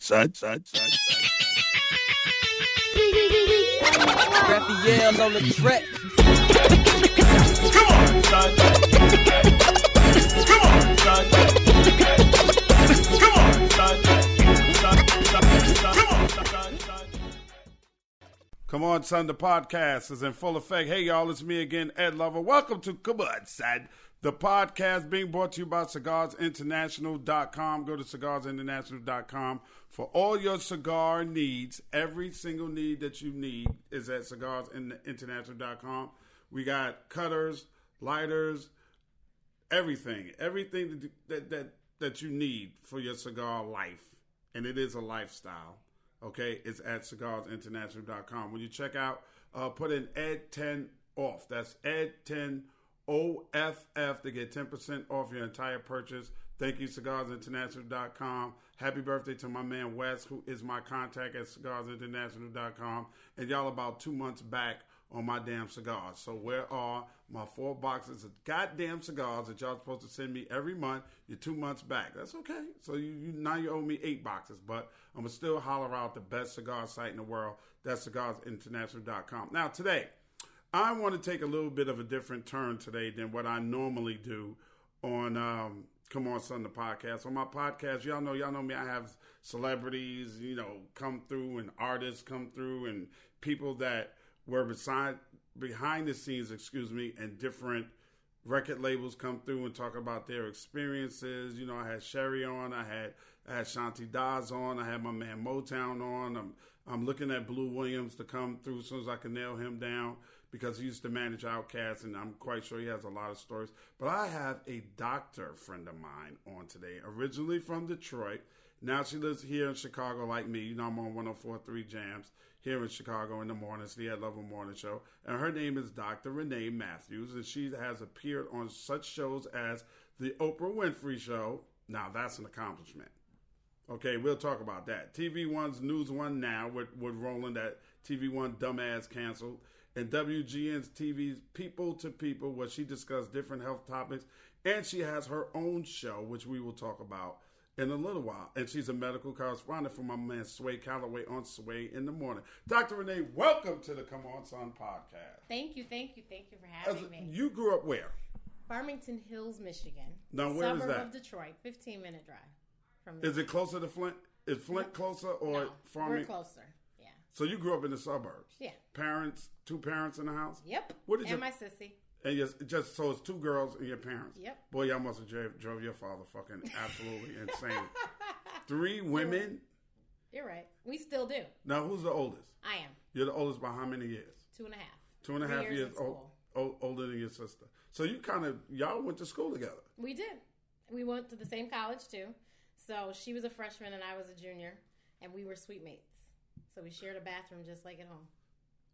Come on, son, son, son, son. Raphael on the track. Come on, son. Come on, son. Come on, son. Come on, son, son. Come on, son. The podcast is in full effect. Hey, y'all, it's me again, Ed Lover. Welcome to Come on, son. The podcast being brought to you by CigarsInternational.com. Go to CigarsInternational.com for all your cigar needs. Every single need that you need is at CigarsInternational.com. We got cutters, lighters, everything, everything that, that that that you need for your cigar life, and it is a lifestyle. Okay, it's at cigarsinternational.com. When you check out, uh, put in Ed ten off. That's Ed ten OFF to get ten percent off your entire purchase. Thank you, cigarsinternational.com. Happy birthday to my man Wes, who is my contact at cigarsinternational.com. And y'all about two months back on my damn cigars. So where are my four boxes of goddamn cigars that y'all supposed to send me every month? You're two months back. That's okay. So you, you now you owe me eight boxes, but I'm gonna still holler out the best cigar site in the world. That's cigarsinternational.com. Now today, I want to take a little bit of a different turn today than what I normally do on um, Come On Son the podcast. On my podcast, y'all know y'all know me. I have celebrities, you know, come through and artists come through and people that were beside behind the scenes, excuse me, and different record labels come through and talk about their experiences. You know, I had Sherry on, I had I had Shanti Das on, I had my man Motown on. I'm I'm looking at Blue Williams to come through as soon as I can nail him down because he used to manage Outkast, and I'm quite sure he has a lot of stories. But I have a doctor friend of mine on today, originally from Detroit. Now she lives here in Chicago, like me. You know, I'm on 104.3 Jams here in Chicago in the morning. mornings, the Ed Lover Morning Show. And her name is Dr. Renee Matthews, and she has appeared on such shows as The Oprah Winfrey Show. Now, that's an accomplishment. Okay, we'll talk about that. TV One's News One Now with, with Roland that TV One dumbass canceled. And WGN's TV's People to People, where she discussed different health topics. And she has her own show, which we will talk about in a little while. And she's a medical correspondent for my man Sway Calloway on Sway in the Morning. Dr. Renee, welcome to the Come On Son podcast. Thank you, thank you, thank you for having As- me. You grew up where? Farmington Hills, Michigan. Now, where is suburb that? of Detroit, 15 minute drive from Is it closer to Flint? Is Flint closer or no, Farming? We're closer. So you grew up in the suburbs? Yeah. Parents, two parents in the house? Yep. What did and you- my sissy. And yes, just so it's two girls and your parents. Yep. Boy, y'all must have drove, drove your father fucking absolutely insane. Three women. You're right. We still do. Now, who's the oldest? I am. You're the oldest by how many years? Two and a half. Two and a Three half years years, old, old, older than your sister. So you kind of y'all went to school together. We did. We went to the same college too. So she was a freshman and I was a junior, and we were suite mates. So we shared a bathroom just like at home.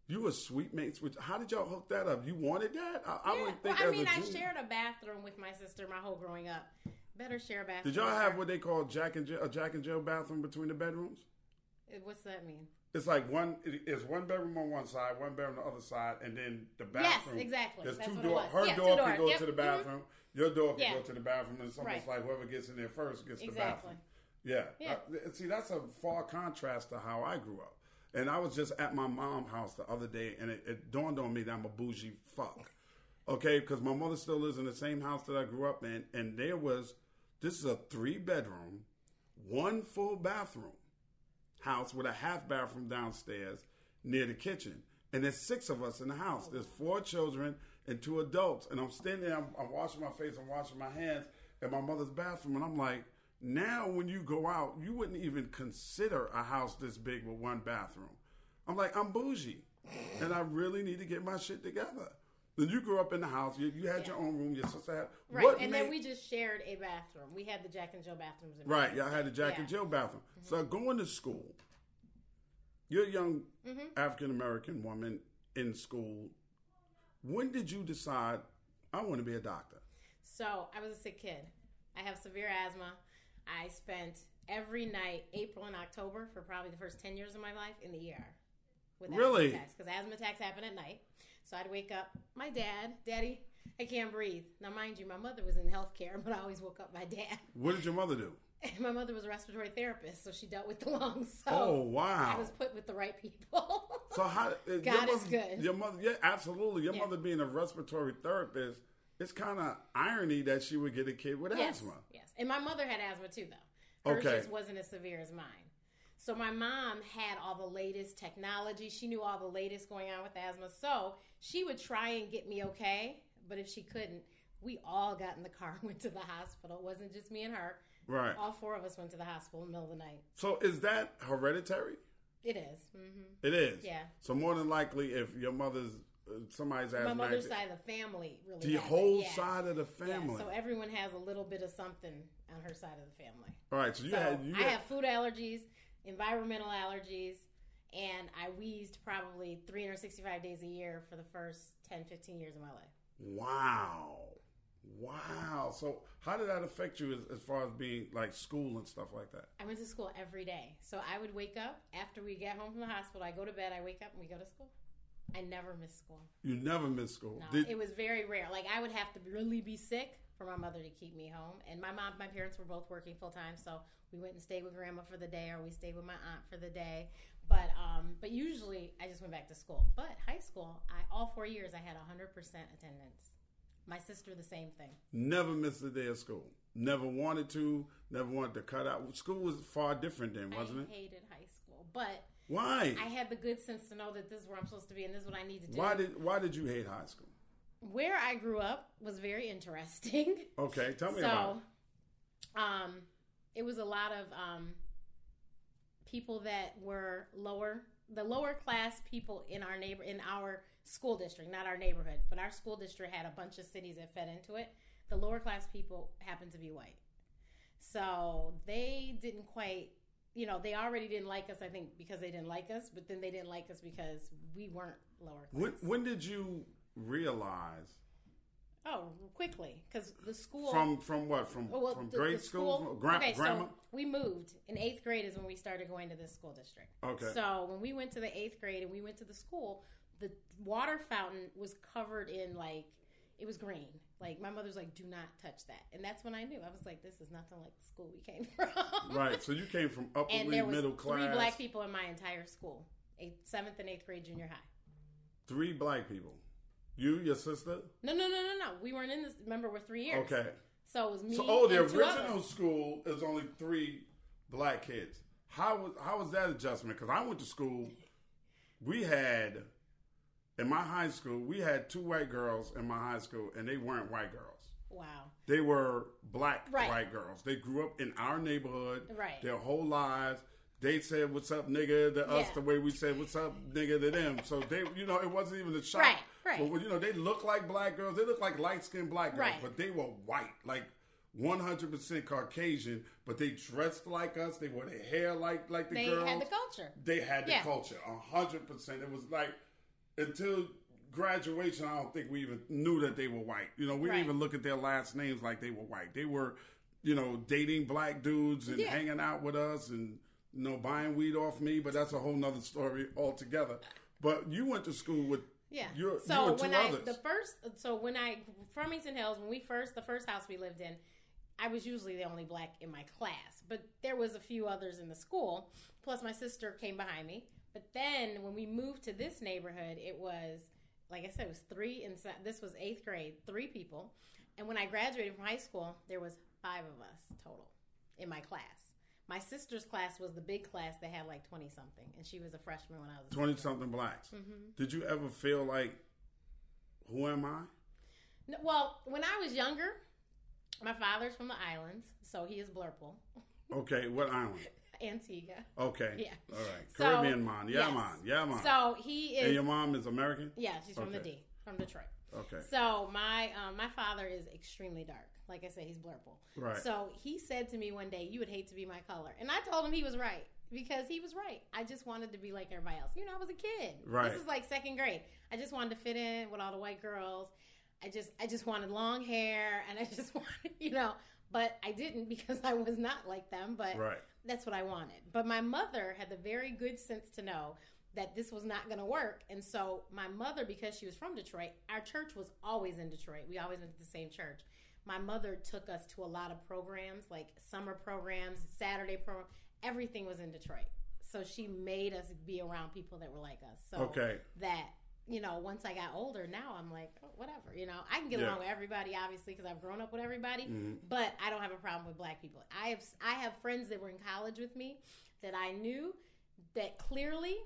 You were sweet mates. With, how did y'all hook that up? You wanted that? I, I wouldn't think well, I mean, I junior. shared a bathroom with my sister my whole growing up. Better share a bathroom. Did y'all have what they call Jack and Jill, a Jack and Jill bathroom between the bedrooms? Uh, What's that mean? It's like one. it- It's one bedroom on one side, one bedroom on the other side, and then the bathroom. Yes, exactly. There's That's two doors. Her Yeah, door can go Yep. to the Mhm. bathroom. Your door can Yeah. go to the bathroom. And it's almost Right. like whoever gets in there first gets the bathroom. Yeah. Yeah. Uh, see, that's a far contrast to how I grew up. And I was just at my mom's house the other day, and it, it dawned on me that I'm a bougie fuck. Okay, because my mother still lives in the same house that I grew up in, and there was this is a three bedroom one full bathroom house with a half bathroom downstairs near the kitchen. And there's six of us in the house. There's four children and two adults. And I'm standing there, I'm, I'm washing my face, I'm washing my hands in my mother's bathroom. And I'm like, now when you go out, you wouldn't even consider a house this big with one bathroom. I'm like, I'm bougie. And I really need to get my shit together. Then you grew up in the house. You, you had your own room. Your sister had Right, what and then we just shared a bathroom. We had the Jack and Jill bathrooms. In Right, y'all had the Jack and Jill bathroom. So going to school, you're a young Mm-hmm. African American woman in school. When did you decide I want to be a doctor? So I was a sick kid. I have severe asthma. I spent every night, April and October, for probably the first ten years of my life in the ER with Really? asthma attacks because asthma attacks happen at night. So I'd wake up, my dad, daddy, I can't breathe. Now, mind you, my mother was in healthcare, but I always woke up my dad. What did your mother do? my mother was a respiratory therapist, so she dealt with the lungs. So Oh, wow. I was put with the right people. So how? uh, your God is mother- good. Your mother, yeah, absolutely. Your Yeah. mother being a respiratory therapist, it's kind of irony that she would get a kid with yes, asthma. And my mother had asthma too, though. Hers Okay. just wasn't as severe as mine. So my mom had all the latest technology. She knew all the latest going on with asthma. So she would try and get me okay, but if she couldn't, we all got in the car and went to the hospital. It wasn't just me and her. Right. All four of us went to the hospital in the middle of the night. So is that hereditary? It is. hmm It is. Yeah. So more than likely, if your mother's somebody's My mother's side of the family really. the whole Yeah. side of the Yeah, family. so everyone has a little bit of something on her side of the family. All right. So you So had you I had, have food allergies, environmental allergies, and I wheezed probably 365 days a year for the first 10, 15 years of my life. wow, wow. So how did that affect you as, as far as being like school and stuff like that? I went to school every day. So I would wake up after we get home from the hospital. I go to bed, I wake up, and we go to school. I never missed school. You never missed school. No, Did, it was very rare. Like I would have to really be sick for my mother to keep me home. And my mom, my parents were both working full time, so we went and stayed with grandma for the day, or we stayed with my aunt for the day. But um, but usually I just went back to school. But high school, I all four years I had hundred percent attendance. My sister, the same thing. never missed a day of school. Never wanted to. Never wanted to cut out. School was far different then, wasn't I it? hated high school, but Why? I had the good sense to know that this is where I'm supposed to be and this is what I need to do. Why did Why did you hate high school? where I grew up was very interesting. Okay, tell me about. It. So um it was a lot of um people that were lower the lower class people in our neighbor in our school district not our neighborhood but our school district had a bunch of cities that fed into it the lower class people happened to be white so they didn't quite you know they already didn't like us i think because they didn't like us but then they didn't like us because we weren't lower class When When did you realize oh quickly because the school from from what from Oh, well, from the- grade the school, from gra- okay, grammar? so we moved in eighth grade is when we started going to this school district. Okay. So when we went to the eighth grade and we went to the school, the water fountain was covered in like it was green. Like my mother's like, "Do not touch that," and that's when I knew. I was like, "This is nothing like the school we came from." right. So you came from upper and there was middle class. three black people in my entire school, eighth, seventh, and eighth grade junior high. Three black people. You, your sister. No, no, no, no, no. We weren't in this. Remember, we're three years. Okay. So it was me. So oh, the original others. school is only three black kids. How was how was that adjustment? Because I went to school. We had in my high school we had two white girls in my high school, and they weren't white girls. Wow. They were black Right. white girls. They grew up in our neighborhood Right. their whole lives. They said "What's up, nigga?" to us the way we said "What's up, nigga?" to them. So they, you know, it wasn't even a shock. Right, right. But you know, they look like black girls. They look like light skinned black girls, Right. but they were white, like one hundred percent Caucasian. But they dressed like us. They wore their hair like like the They girls. They had the culture. They had the Yeah. culture, a hundred percent. It was like until graduation, I don't think we even knew that they were white. You know, we Right. didn't even look at their last names like they were white. They were, you know, dating black dudes and Yeah. hanging out with us and you know buying weed off me. But that's a whole nother story altogether. But you went to school with Yeah. You're- so you and two when I others. the first so when I from Farmington Hills when we first the first house we lived in, I was usually the only black in my class, but there was a few others in the school. Plus my sister came behind me. But then when we moved to this neighborhood, it was like I said, it was three and this was eighth grade, three people. And when I graduated from high school, there was five of us total in my class. My sister's class was the big class that had like twenty something, and she was a freshman when I was Twenty something blacks. Mm-hmm. Did you ever feel like, who am I? No, well, when I was younger, my father's from the islands, so he is Blurple, Okay, what island? Antigua. Okay. Yeah. All right. So- Caribbean man. Yeah, yes. man. Yeah, man. So he is. and your mom is American? yeah, she's from the D, from Detroit. Okay. So my um, my father is extremely dark. Like I said, he's blurple. Right. So he said to me one day, "You would hate to be my color," and I told him he was right because he was right. I just wanted to be like everybody else. You know, I was a kid. Right. This is like second grade. I just wanted to fit in with all the white girls. I just I just wanted long hair, and I just wanted, you know. But I didn't because I was not like them. But Right. That's what I wanted. But my mother had the very good sense to know that this was not going to work. And so my mother, because she was from Detroit, our church was always in Detroit. We always went to the same church. My mother took us to a lot of programs, like summer programs, Saturday program. Everything was in Detroit. So she made us be around people that were like us. So Okay. that you know, once I got older, now I'm like, oh, whatever. You know, I can get Yeah. along with everybody, obviously, because I've grown up with everybody. Mm-hmm. But I don't have a problem with black people. I have I have friends that were in college with me that I knew that clearly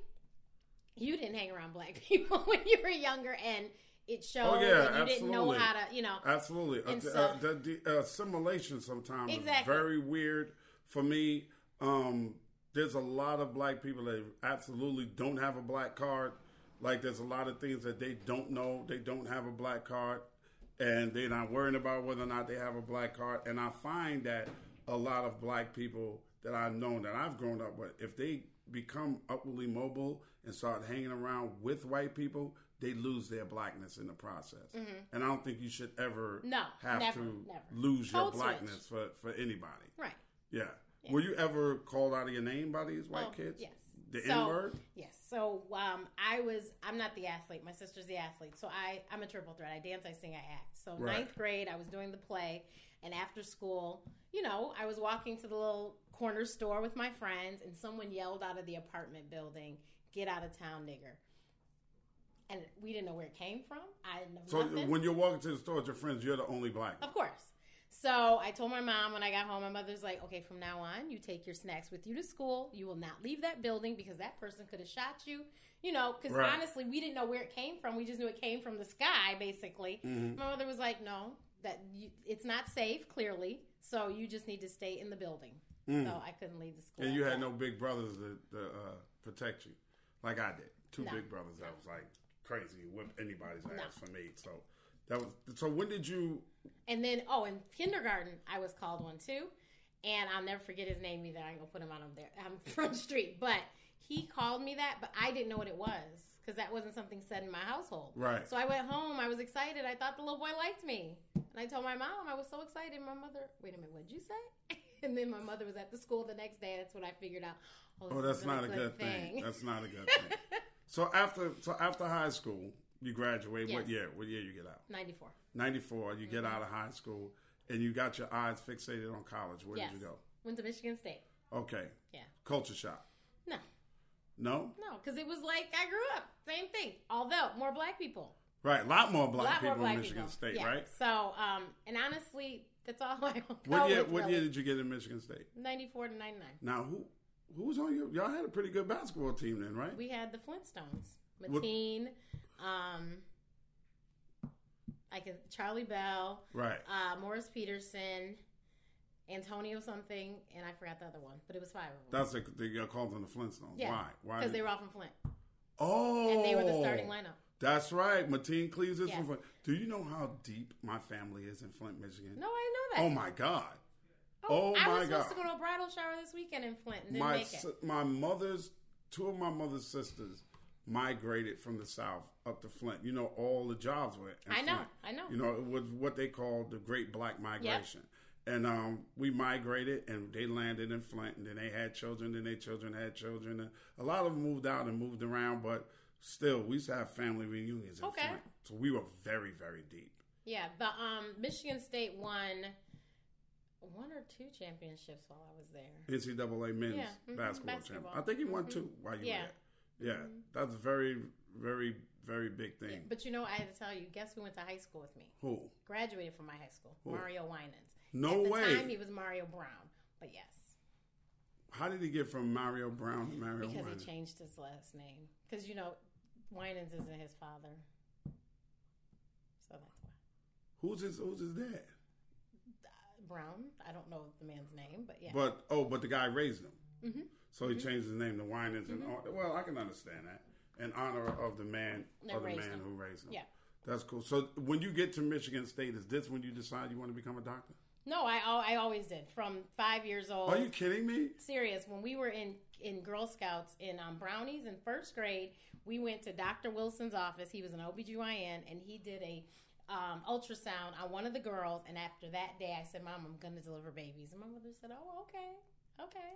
you didn't hang around black people when you were younger, and it showed. Oh, yeah, you didn't know how to, you know. Absolutely. Uh, so- uh, the, the assimilation sometimes Exactly. is very weird for me. Um, there's a lot of black people that absolutely don't have a black card. Like there's a lot of things that they don't know. They don't have a black card, and they're not worrying about whether or not they have a black card. And I find that a lot of black people that I've known that I've grown up with, if they become upwardly mobile and start hanging around with white people, they lose their blackness in the process. And I don't think you should ever Mm-hmm. No, have never, to never. lose your Code switch. blackness for, for anybody. Right. Yeah. Were you ever called out of your name by these white Oh, kids? Yes. The So- N word? Yes. So um, I was. I'm not the athlete. My sister's the athlete. So I. I'm a triple threat. I dance. I sing. I act. So Right. ninth grade, I was doing the play, and after school, you know, I was walking to the little corner store with my friends, and someone yelled out of the apartment building, "Get out of town, nigger!" And we didn't know where it came from. I didn't know So nothing. when you're walking to the store with your friends, you're the only black. Of course. So I told my mom when I got home, my mother's like, okay, from now on, you take your snacks with you to school. You will not leave that building because that person could have shot you. You know, because Right. honestly, we didn't know where it came from. We just knew it came from the sky, basically. Mm-hmm. My mother was like, no, that you, it's not safe, clearly. So you just need to stay in the building. So I couldn't leave the school. Mm. And you had no big brothers to, to uh, protect you, like I did. Two No. big brothers that was like crazy, whip anybody's No. ass for me. So that was. So when did you? And then, oh, in kindergarten, I was called one too. And I'll never forget his name either. I ain't gonna put him out on there. I'm Front Street. But he called me that, but I didn't know what it was because that wasn't something said in my household. Right. So I went home. I was excited. I thought the little boy liked me. And I told my mom, I was so excited. My mother, wait a minute, what'd you say? And then my mother was at the school the next day. That's when I figured out, oh, Oh, that's not a good thing. That's not a good thing. so after so after high school, you graduate. What year? What year you get out? 94. Ninety four. You get out of high school, and you got your eyes fixated on college. Where Yes. did you go? Went to Michigan State. Okay. Yeah. Culture shock. No. No. No, because it was like I grew up. Same thing. Although more black people. Right. A lot more black lot people more black in Michigan people. State, Yeah. right? So, um, and honestly, that's all I What year? What really. year did you get in Michigan State? 94 to 99. Now, who who was on your? Y'all had a pretty good basketball team then, right? We had the Flintstones. Mateen, um, I can Charlie Bell, right. uh, Morris Peterson, Antonio something, and I forgot the other one, but it was five of them. That's the they got called them the Flintstones. yeah, Why? Why? Because they were all from Flint, oh, and they were the starting lineup. That's right. Mateen Cleaves is Yes. from Flint. Do you know how deep my family is in Flint, Michigan? No, I know that. Oh my God. Oh, I my was supposed God. to go to a bridal shower this weekend in Flint and didn't my make it. my mother's two of my mother's sisters migrated from the south up to Flint. You know, all the jobs were. I know, Flint. I know. You know, it was what they called the Great Black Migration. And um, we migrated, and they landed in Flint, and then they had children, and their children had children. And a lot of them moved out and moved around, but still, we used to have family reunions in Okay. Flint. So we were very, very deep. Yeah, the um, Michigan State won one or two championships while I was there. NCAA men's Yeah, mhm, basketball, basketball. champion. I think he won two while you Yeah. were there. Yeah, that's a very, very, very big thing. But you know, I had to tell you, guess who went to high school with me? Who? Graduated from my high school, Mario Winans. No At the way. time, he was Mario Brown, but yes. How did he get from Mario Brown to Mario because Winans? he changed his last name. Because you know, Winans isn't his father, so that's why. Who's his Who's his dad? Brown. I don't know the man's name, but yeah. But oh, but the guy raised him. Mm-hmm. So he changed his name to Winans, and all, well, I can understand that in honor of the man That of the raised man him. who raised him. Yeah. that's cool. So when you get to Michigan State, is this when you decide you want to become a doctor? no, I al- I always did from five years old. Are you kidding me? serious when we were in in girl scouts in um, brownies in first grade we went to dr wilson's office he was an obgyn and he did a um, ultrasound on one of the girls and after that day i said mom i'm going to deliver babies and my mother said oh okay okay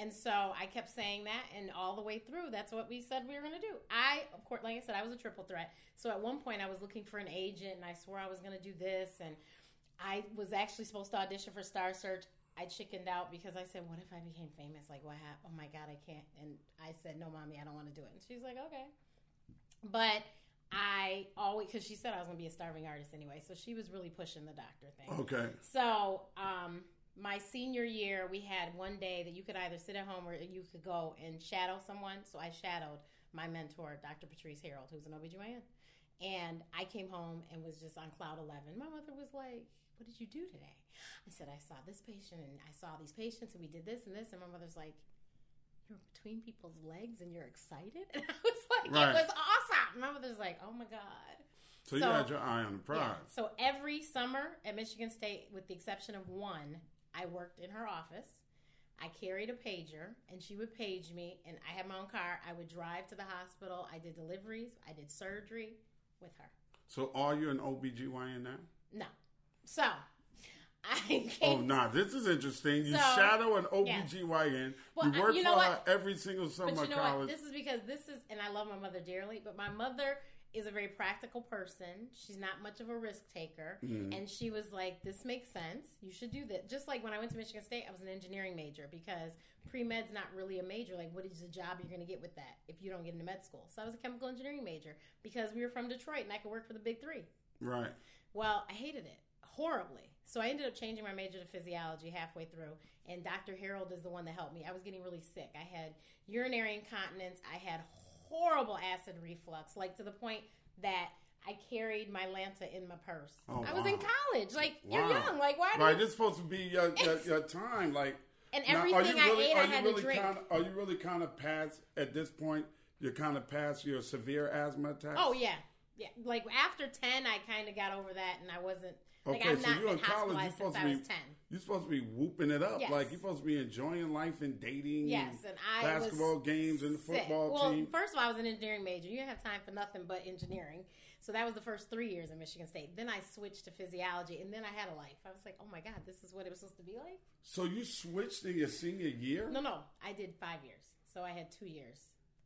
and so i kept saying that and all the way through that's what we said we were going to do i of course like i said i was a triple threat so at one point i was looking for an agent and i swore i was going to do this and I was actually supposed to audition for Star Search. I chickened out because I said, "What if I became famous? Like, what happened? Oh my god, I can't." And I said, "No, mommy, I don't want to do it." And she's like, "Okay." But I always because she said I was going to be a starving artist anyway, so she was really pushing the doctor thing. Okay. So, um, my senior year, we had one day that you could either sit at home or you could go and shadow someone. So I shadowed my mentor, Dr. Patrice Harold, who's an OBGYN. And I came home and was just on cloud 11. My mother was like, What did you do today? I said, I saw this patient and I saw these patients and we did this and this. And my mother's like, You're between people's legs and you're excited? And I was like, Right. It was awesome. My mother's like, Oh my God. So, you had your eye on the prize. Yeah. So every summer at Michigan State, with the exception of one, I worked in her office. I carried a pager, and she would page me, and I had my own car. I would drive to the hospital. I did deliveries. I did surgery with her. So are you an OBGYN now? No. So I. Oh, nah, this is interesting. You So, shadow an yes. OBGYN. Well, you I- work you know for what? her every single summer But you know college. what? This is because this is, and I love my mother dearly, but my mother is a very practical person. She's not much of a risk taker. Mm-hmm. And she was like, this makes sense. You should do that. Just like when I went to Michigan State, I was an engineering major because pre med's not really a major. Like, what is the job you're going to get with that if you don't get into med school? So I was a chemical engineering major because we were from Detroit and I could work for the big three. right. Well, I hated it horribly. So I ended up changing my major to physiology halfway through, and Dr. Harold is the one that helped me. I was getting really sick. I had urinary incontinence. I had horrible acid reflux, like to the point that I carried Mylanta in my purse. Oh, I was in college. Like you're young. Like why? Right, you... this is supposed to be your, your, your time. Like, And now, are you everything I really, ate, I had to drink. Kind of, are you really kind of past at this point? You're kind of past your severe asthma attacks. Oh yeah, yeah. Like after ten, I kind of got over that, and I wasn't. Like Okay, I'm so not you're in college. You're supposed since to I be was ten. You're supposed to be whooping it up. Yes. Like you're supposed to be enjoying life and dating. Yes, and I basketball games and the football well, team. first of all, I was an engineering major. You didn't have time for nothing but engineering. So that was the first three years in Michigan State. Then I switched to physiology, and then I had a life. I was like, oh my god, this is what it was supposed to be like. So you switched in your senior year. No, no, I did five years. So I had two years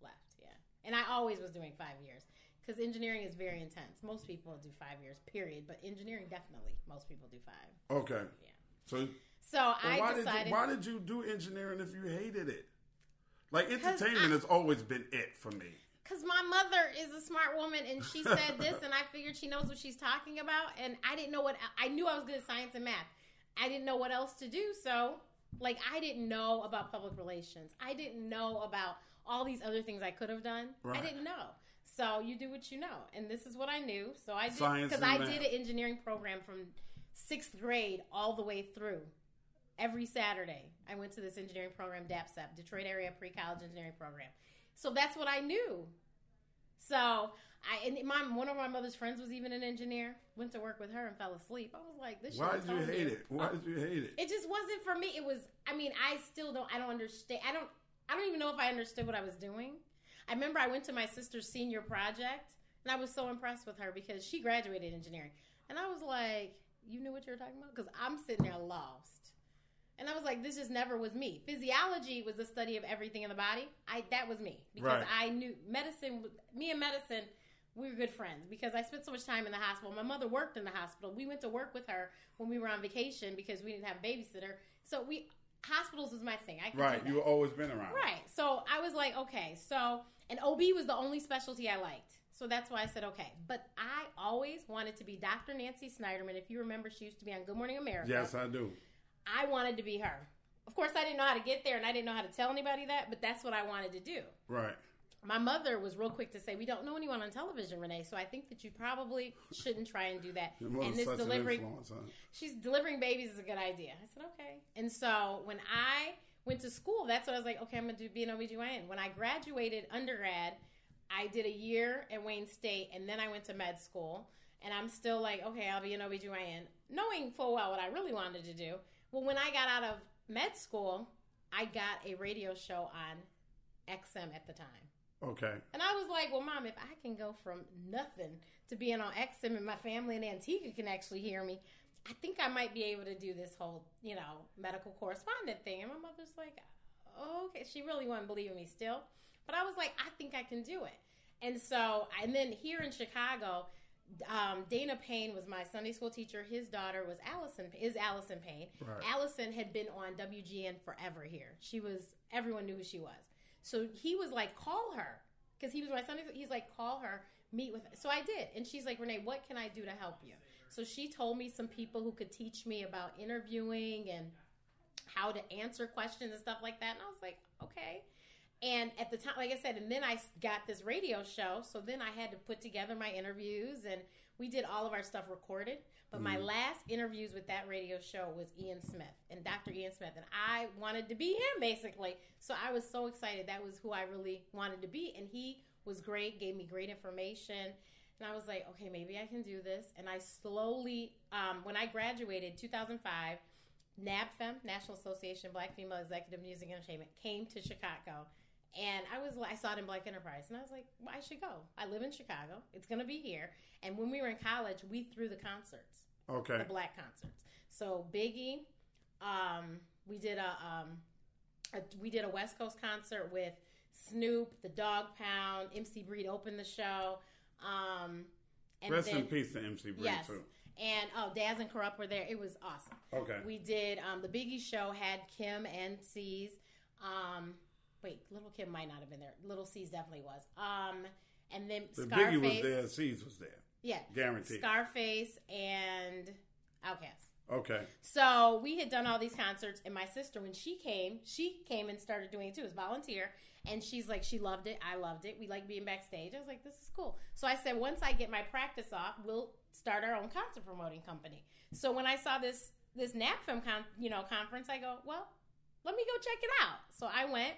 left. Yeah, and I always was doing five years because engineering is very intense. Most people do five years, period. But engineering, definitely, most people do five. Okay. Yeah. So So I why decided. Did you, why did you do engineering if you hated it? Like entertainment I- has always been it for me. Because my mother is a smart woman and she said this, and I figured she knows what she's talking about. And I didn't know what I knew I was good at science and math. I didn't know what else to do. So, like, I didn't know about public relations. I didn't know about all these other things I could have done. I didn't know. So you do what you know, and this is what I knew. So I did Science because I math. did an engineering program from sixth grade all the way through. Every Saturday, I went to this engineering program, DAPCEP, Detroit Area Pre College Engineering Program. So that's what I knew. So I and my one of my mother's friends was even an engineer. Went to work with her and fell asleep. I was like, "This." Why did you hate me. it? Why did you hate it? It just wasn't for me. It was. I mean, I still don't. I don't understand. I don't. I don't even know if I understood what I was doing. I remember I went to my sister's senior project, and I was so impressed with her because she graduated engineering, and I was like, "You knew what you were talking about?" Because I'm sitting there lost, and I was like, "This just never was me." Physiology was the study of everything in the body. I that was me because Right. I knew medicine. Me and medicine we were good friends because I spent so much time in the hospital. My mother worked in the hospital. We went to work with her when we were on vacation because we didn't have a babysitter. So we hospitals was my thing. I Right, you that. always been around. right. So I was like, okay. So and OB was the only specialty I liked. So that's why I said okay. But I always wanted to be Dr. Nancy Snyderman. If you remember, she used to be on Good Morning America. Yes, I do. I wanted to be her. of course, I didn't know how to get there, and I didn't know how to tell anybody that, but that's what I wanted to do. Right. My mother was real quick to say, "We don't know anyone on television, Renee, so I think that you probably shouldn't try and do that." And this an delivering, influence, huh? she's delivering babies is a good idea. I said, okay. And so when I went to school, that's what I was like, okay, I'm going to do be an OBGYN. When I graduated undergrad, I did a year at Wayne State and then I went to med school. And I'm still like, okay, I'll be an OBGYN, knowing full well what I really wanted to do. Well, when I got out of med school, I got a radio show on XM at the time. Okay. And I was like, well, mom, if I can go from nothing to being on XM and my family in Antigua can actually hear me, I think I might be able to do this whole, you know, medical correspondent thing. And my mother's like, okay. She really wasn't believing me still. But I was like, I think I can do it. And so, and then here in Chicago, um, Dana Payne was my Sunday school teacher. His daughter was Allison, is Allison Payne. Right. Allison had been on WGN forever here. She was, everyone knew who she was. So he was like, call her. Because he was my Sunday, he's like, call her, meet with her. So I did. And she's like, Renee, what can I do to help you? So she told me some people who could teach me about interviewing and how to answer questions and stuff like that. And I was like, okay. And at the time, like I said, and then I got this radio show. So then I had to put together my interviews and we did all of our stuff recorded. But my last interviews with that radio show was Ian Smith and Dr. Ian Smith. And I wanted to be him basically. So I was so excited. That was who I really wanted to be. And he was great, gave me great information. And I was like, okay, maybe I can do this. And I slowly, um, when I graduated 2005, NABFEM, National Association of Black Female Executive Music Entertainment, came to Chicago. And I was I saw it in Black Enterprise, and I was like, well, I should go. I live in Chicago. It's going to be here. And when we were in college, we threw the concerts, Okay. the black concerts. So Biggie, um, we did a, um, a we did a West Coast concert with Snoop, the Dog Pound, MC Breed opened the show. Um, and Rest then, in peace to MC Breed, Yes. too. And oh, Daz and Kurupt were there. It was awesome. Okay. We did um, the Biggie show had Kim and Cease. Um, wait, Little Kim might not have been there. Little Cease definitely was. Um, and then the Scarface. Biggie was there, Cease was there. Yeah, Guaranteed. Scarface and Outkast. Okay. So we had done all these concerts, and my sister, when she came, she came and started doing it too as volunteer. And she's like, she loved it. I loved it. We like being backstage. I was like, this is cool. So I said, once I get my practice off, we'll start our own concert promoting company. So when I saw this this NABFEM con- you know conference, I go, well, let me go check it out. So I went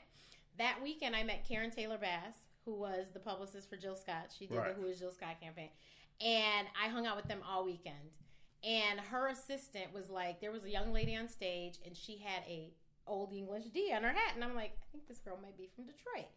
that weekend. I met Karen Taylor Bass, who was the publicist for Jill Scott. She did Right. the Who Is Jill Scott campaign, and I hung out with them all weekend. And her assistant was like, there was a young lady on stage, and she had a old English D on her hat, and I'm like, I think this girl might be from Detroit.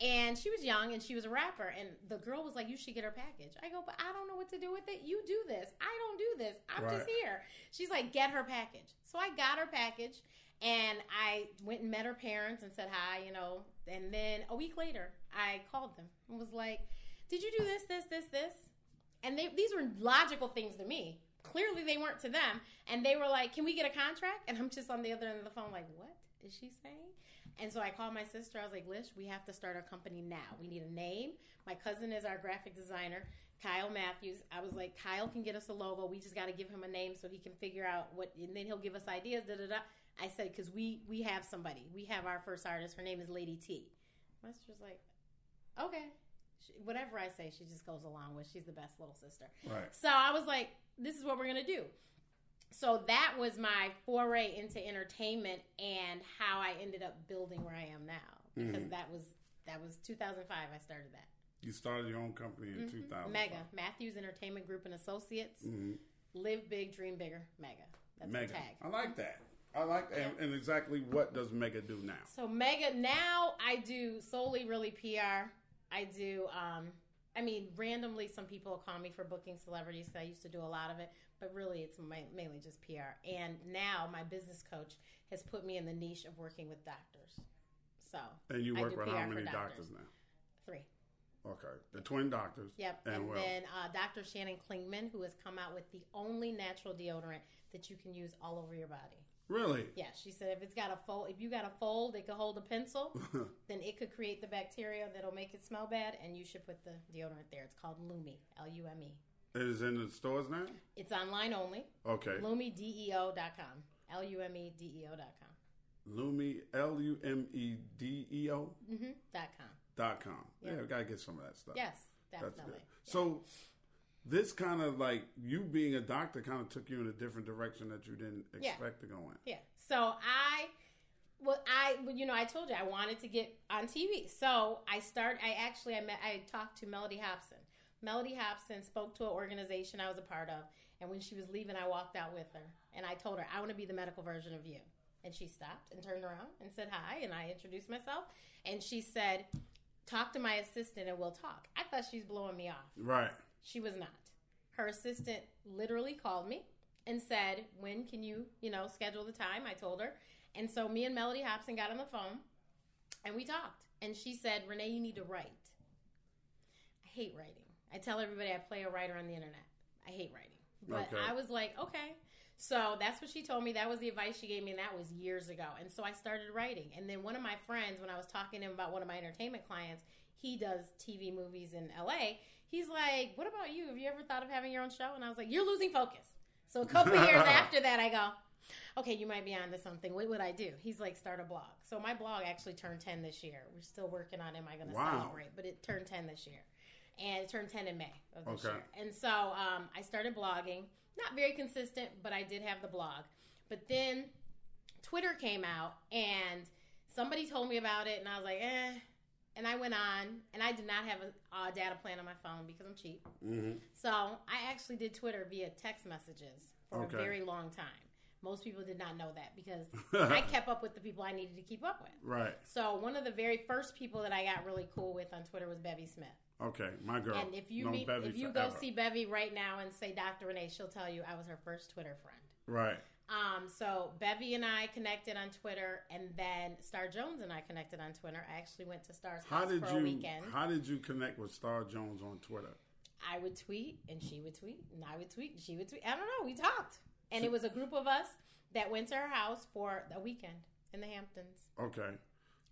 And she was young and she was a rapper. And the girl was like, You should get her package. I go, But I don't know what to do with it. You do this. I don't do this. I'm just here. She's like, Get her package. So I got her package and I went and met her parents and said hi, you know. And then a week later, I called them and was like, Did you do this, this, this, this? And they, these were logical things to me. Clearly, they weren't to them. And they were like, Can we get a contract? And I'm just on the other end of the phone, like, What is she saying? And so I called my sister. I was like, Lish, we have to start our company now. We need a name. My cousin is our graphic designer, Kyle Matthews. I was like, Kyle can get us a logo. We just got to give him a name so he can figure out what, and then he'll give us ideas. Da da da. I said, because we we have somebody. We have our first artist. Her name is Lady T. My sister's like, okay. She, whatever I say, she just goes along with. She's the best little sister. Right. So I was like, this is what we're gonna do. So that was my foray into entertainment and how I ended up building where I am now. Because that was that was 2005. I started that. You started your own company in 2000. Mm-hmm. Mega Matthews Entertainment Group and Associates. Live big, dream bigger. Mega. That's Mega. the tag. I like that. I like that. And, and exactly what does Mega do now? So Mega now I do solely really PR. I do um I mean randomly some people will call me for booking celebrities cuz I used to do a lot of it, but really it's ma- mainly just PR. And now my business coach has put me in the niche of working with doctors. So And you work with PR how many doctors now? 3. Okay. The twin doctors. Yep. And, And, then uh, Dr. Shannon Klingman, who has come out with the only natural deodorant that you can use all over your body. Really? Yeah, she said if it's got a fold, if you got a fold that could hold a pencil, then it could create the bacteria that'll make it smell bad, and you should put the deodorant there. It's called Lume, L U M E. It is in the stores now? It's online only. Okay. LumeDEO.com. L U M E D E O.com. Lume L U M E D E O Mm-hmm. Dot com. dot com. Yeah, Yeah. we gotta get some of that stuff. Yes, That's definitely. good. So this kind of like you being a doctor kind of took you in a different direction that you didn't Yeah. expect to go in. Yeah. So I, well, I, well, you know, I told you I wanted to get on TV. So I start. I actually, I met, I talked to Mellody Hobson. Mellody Hobson spoke to an organization I was a part of, and when she was leaving, I walked out with her, and I told her I want to be the medical version of you. And she stopped and turned around and said hi, and I introduced myself, and she said, "Talk to my assistant, and we'll talk." I thought she was blowing me off. Right. She was not. Her assistant literally called me and said, "When can you, you know, schedule the time?" I told her, and so me and Mellody Hobson got on the phone, and we talked. And she said, "Renee, you need to write." I hate writing. I tell everybody I play a writer on the internet. I hate writing, but Okay. I was like, okay. So that's what she told me. That was the advice she gave me, and that was years ago. And so I started writing. And then one of my friends, when I was talking to him about one of my entertainment clients, he does TV movies in LA. He's like, "What about you? Have you ever thought of having your own show?" And I was like, "You're losing focus." So a couple years after that, I go, "Okay, you might be onto something. What would I do?" He's like, "Start a blog." So my blog actually turned ten this year. We're still working on. Am I going to Wow. celebrate? But it turned ten this year, and it turned ten in May of this Okay. year. And so um, I started blogging. Not very consistent, but I did have the blog. But then Twitter came out, and somebody told me about it, and I was like, eh. And I went on, and I did not have a, a data plan on my phone because I'm cheap. Mm-hmm. So I actually did Twitter via text messages for Okay. a very long time. Most people did not know that because I kept up with the people I needed to keep up with. Right. So one of the very first people that I got really cool with on Twitter was Bevy Smith. Okay. My girl. And if you meet, if you forever. go see Bevy right now and say Dr. Renee, she'll tell you I was her first Twitter friend. Right. Um, so Bevy and I connected on Twitter, and then Star Jones and I connected on Twitter. I actually went to Star's How house did for you a weekend. How did you connect with Star Jones on Twitter? I would tweet, and she would tweet, and I would tweet, and she would tweet. I don't know. We talked, and it was a group of us that went to her house for a weekend in the Hamptons. Okay.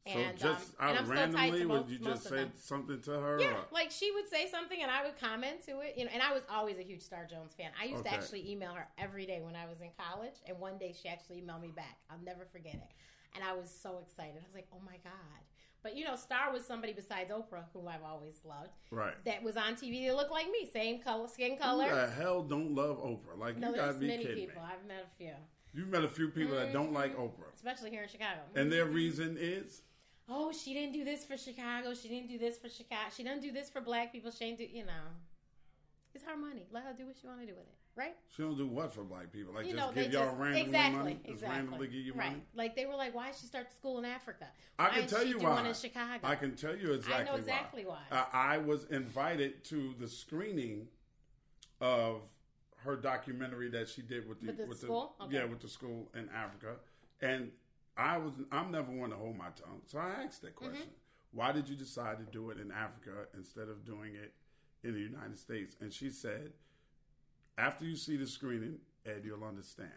So And, just um, and out I'm still tied to randomly, would most- you just say something to her? Yeah, or- like she would say something, and I would comment to it. You know, and I was always a huge Star Jones fan. I used Okay. to actually email her every day when I was in college, and one day she actually emailed me back. I'll never forget it, and I was so excited. I was like, "Oh my god!" But you know, Star was somebody besides Oprah, who I've always loved, Right. that was on TV that looked like me, same color, skin Who color. the hell don't love Oprah? Like no, you gotta be many kidding people. me. I've met a few, You've met a few people that don't like Oprah, especially here in Chicago. and their reason is oh, she didn't do this for Chicago. She didn't do this for Chicago. She didn't do this for Black people. She didn't do, you know. It's her money. Let her do what she want to do with it, right? she don't do what for black people. Like you just know, give y'all just randomly exactly, money, just exactly, randomly give you right. money. Like they were like, "Why did she start school in Africa? I Why can tell she you why. in Chicago? I can tell you exactly exactly why. Uh, I was invited to the screening of her documentary that she did with the With the school? Okay. yeah with the school in Africa, and I was I'm never one to hold my tongue, so I asked that Mm-hmm. question: Why did you decide to do it in Africa instead of doing it in the United States? And she said, after you see the screening, Ed, you'll understand.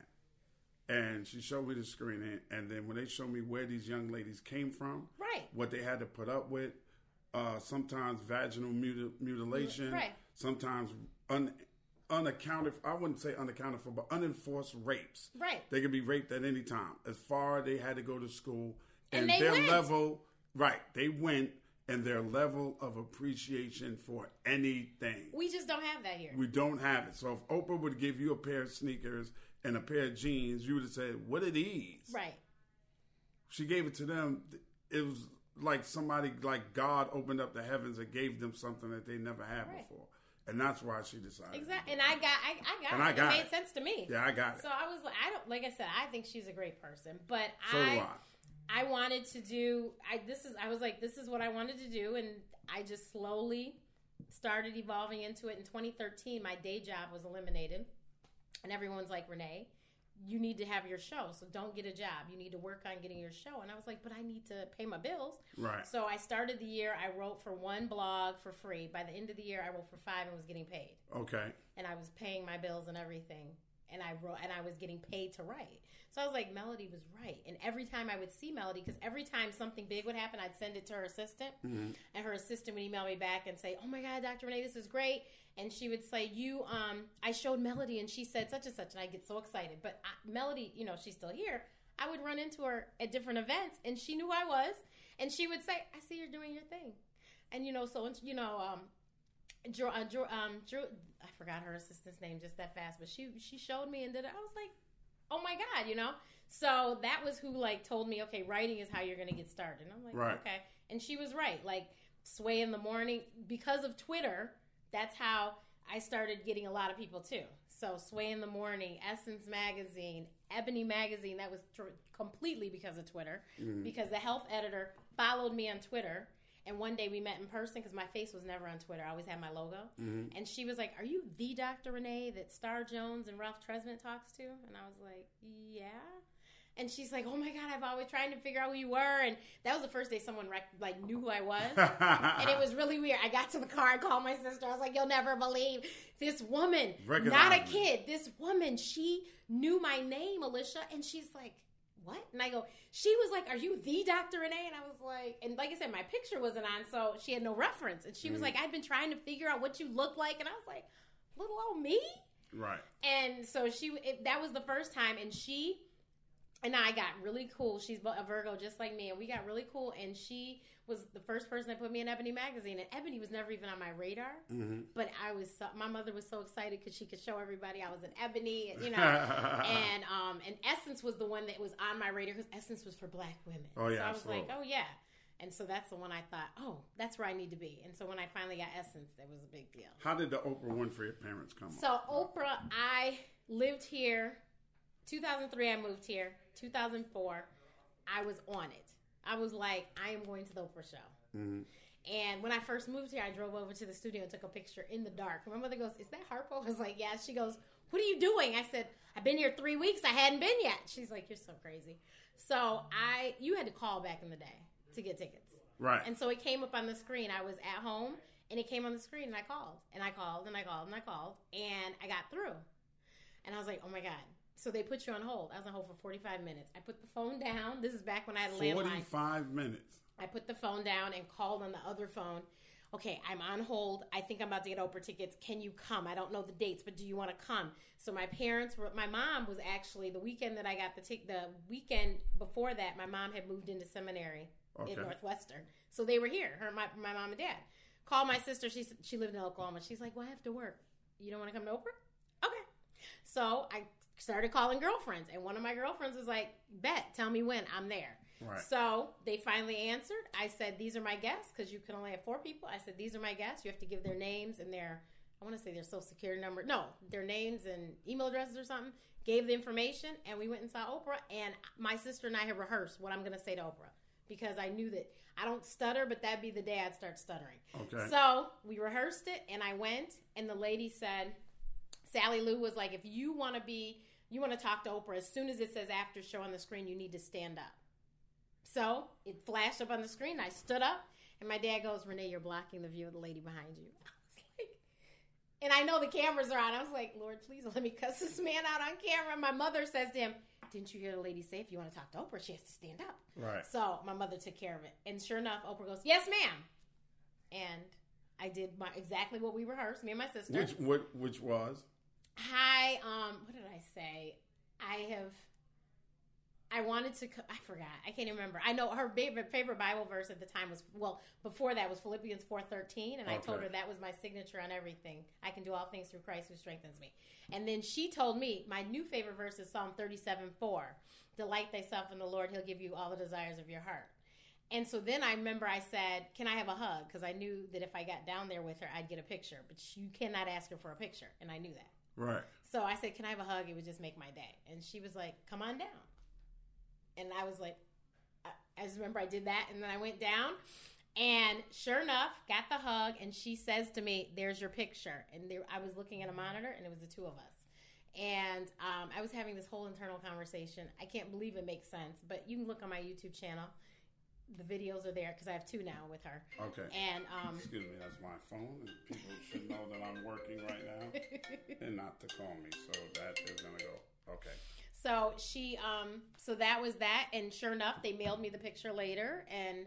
And she showed me the screening, and then when they showed me where these young ladies came from, Right. what they had to put up with, uh, sometimes vaginal muti- mutilation, Right. sometimes un- unaccounted. I wouldn't say unaccounted for, but unenforced rapes. Right. They could be raped at any time. As far they had to go to school, And and, their went. level, right? They went, and their level of appreciation for anything. we just don't have that here. We don't have it. So if Oprah would give you a pair of sneakers and a pair of jeans, you would have said, "What are these?" right. She gave it to them. It was like somebody, like God, opened up the heavens and gave them something that they never had Right. before, and that's why she decided. Exactly. And I got, I, I got And it. I got it made it. sense to me. yeah, I got it. So I was like, I don't, like I said, I think she's a great person, but so I, do I. I wanted to do I this is I was like this is what I wanted to do and I just slowly started evolving into it in 2013 my day job was eliminated and everyone's like Renee you need to have your show so don't get a job you need to work on getting your show and I was like but I need to pay my bills Right. so I started the year I wrote for one blog for free by the end of the year I wrote for 5 and was getting paid Okay. and I was paying my bills and everything. And I wrote, and I was getting paid to write. So I was like, Mellody was right. And every time I would see Mellody, because every time something big would happen, I'd send it to her assistant, and her assistant would email me back and say, "Oh my God, Dr. Renee, this is great." And she would say, "You, um, I showed Mellody, and she said such and such," and I get so excited. But I, Mellody, you know, she's still here. I would run into her at different events, and she knew who I was, and she would say, "I see you're doing your thing," and you know, so you know, um, Drew, uh, Drew, um, Drew, I forgot her assistant's name just that fast, but she she showed me and did it. I was like, oh my god, you know. So that was who like told me, okay, writing is how you're going to get started. And I'm like, Right. okay, and she was right. Like sway in the morning because of Twitter. That's how I started getting a lot of people too. So sway in the morning, Essence magazine, Ebony magazine. That was tr- completely because of Twitter, mm-hmm. because the health editor followed me on Twitter. And one day we met in person because my face was never on Twitter. I always had my logo. Mm-hmm. And she was like, Are you the Dr. Renee that Star Jones and Ralph Tresvant talks to? And I was like, Yeah. And she's like, Oh my God, I've always trying to figure out who you were. And that was the first day someone rec- like knew who I was. and it was really weird. I got to the car, I called my sister. I was like, You'll never believe this woman, not a me. kid. This woman, she knew my name, Alicia. And she's like, what? And I go, she was like, Are you the Dr. Renee? And I was like, and like I said, my picture wasn't on, so she had no reference. And she was mm. like, I've been trying to figure out what you look like. And I was like, Little old me? right. And so she, it, that was the first time. And she and I got really cool. She's a Virgo just like me. And we got really cool. And she was the first person that put me in Ebony magazine. And Ebony was never even on my radar. But I was, so, my mother was so excited because she could show everybody I was in Ebony, and, you know. and um, and Essence was the one that was on my radar because Essence was for black women. Oh, yeah, So I was like, oh yeah. And so that's the one I thought, oh, that's where I need to be. And so when I finally got Essence, it was a big deal. How did the Oprah Winfrey appearance come So up? Oprah, I lived here. 2003, I moved here. 2004, I was on it. I was like, I am going to the Oprah show. Mm-hmm. And when I first moved here, I drove over to the studio and took a picture in the dark. My mother goes, "Is that Harpo?" I was like, "Yeah." She goes, "What are you doing?" I said, "I've been here three weeks. I hadn't been yet." She's like, "You're so crazy." So I, you had to call back in the day to get tickets. Right. And so it came up on the screen. I was at home and it came on the screen and I called and I called and I called and I called and I got through. And I was like, oh my God. So they put you on hold. I was on hold for 45 minutes. I put the phone down. This is back when I had a landline. 45 minutes. I put the phone down and called on the other phone. Okay, I'm on hold. I think I'm about to get Oprah tickets. Can you come? I don't know the dates, but do you want to come? So my parents were. My mom was actually the weekend that I got the tick. The weekend before that, my mom had moved into seminary Okay. in Northwestern, so they were here. Her, my, my mom and dad. Called my sister. She she lived in Oklahoma. She's like, "Well, I have to work. You don't want to come to Oprah?" Okay. So I started calling girlfriends, and one of my girlfriends was like, "Bet, tell me when I'm there." Right. So they finally answered. I said, "These are my guests because you can only have four people." I said, "These are my guests. You have to give their names and their I want to say their social security number. No, their names and email addresses or something." Gave the information, and we went and saw Oprah. And my sister and I had rehearsed what I'm going to say to Oprah because I knew that I don't stutter, but that'd be the day I'd start stuttering. Okay. So we rehearsed it, and I went, and the lady said, Sally Lou was like, if you want to be, you want to talk to Oprah, as soon as it says after show on the screen, you need to stand up. So it flashed up on the screen. I stood up, and my dad goes, Renee, you're blocking the view of the lady behind you. I was like, and I know the cameras are on. I was like, Lord, please let me cuss this man out on camera. My mother says to him, Didn't you hear the lady say if you want to talk to Oprah, she has to stand up? Right. So my mother took care of it. And sure enough, Oprah goes, Yes, ma'am. And I did my exactly what we rehearsed, me and my sister. Which what which was? Hi, um, what did I say? I have. I wanted to. I forgot. I can't even remember. I know her favorite favorite Bible verse at the time was well before that was Philippians four thirteen, and I told her that was my signature on everything. I can do all things through Christ who strengthens me. And then she told me my new favorite verse is Psalm thirty seven four. Delight thyself in the Lord; He'll give you all the desires of your heart. And so then I remember I said, "Can I have a hug?" Because I knew that if I got down there with her, I'd get a picture. But you cannot ask her for a picture, and I knew that. Right. So I said, "Can I have a hug?" It would just make my day. And she was like, "Come on down." And I was like, I, I just remember I did that, and then I went down, and sure enough, got the hug. And she says to me, "There's your picture." And there, I was looking at a monitor, and it was the two of us. And um, I was having this whole internal conversation. I can't believe it makes sense, but you can look on my YouTube channel. The videos are there because I have two now with her. Okay. And um, Excuse me, that's my phone, and people should know that I'm working right now and not to call me. So that is gonna go. Okay. So she, um, so that was that, and sure enough, they mailed me the picture later, and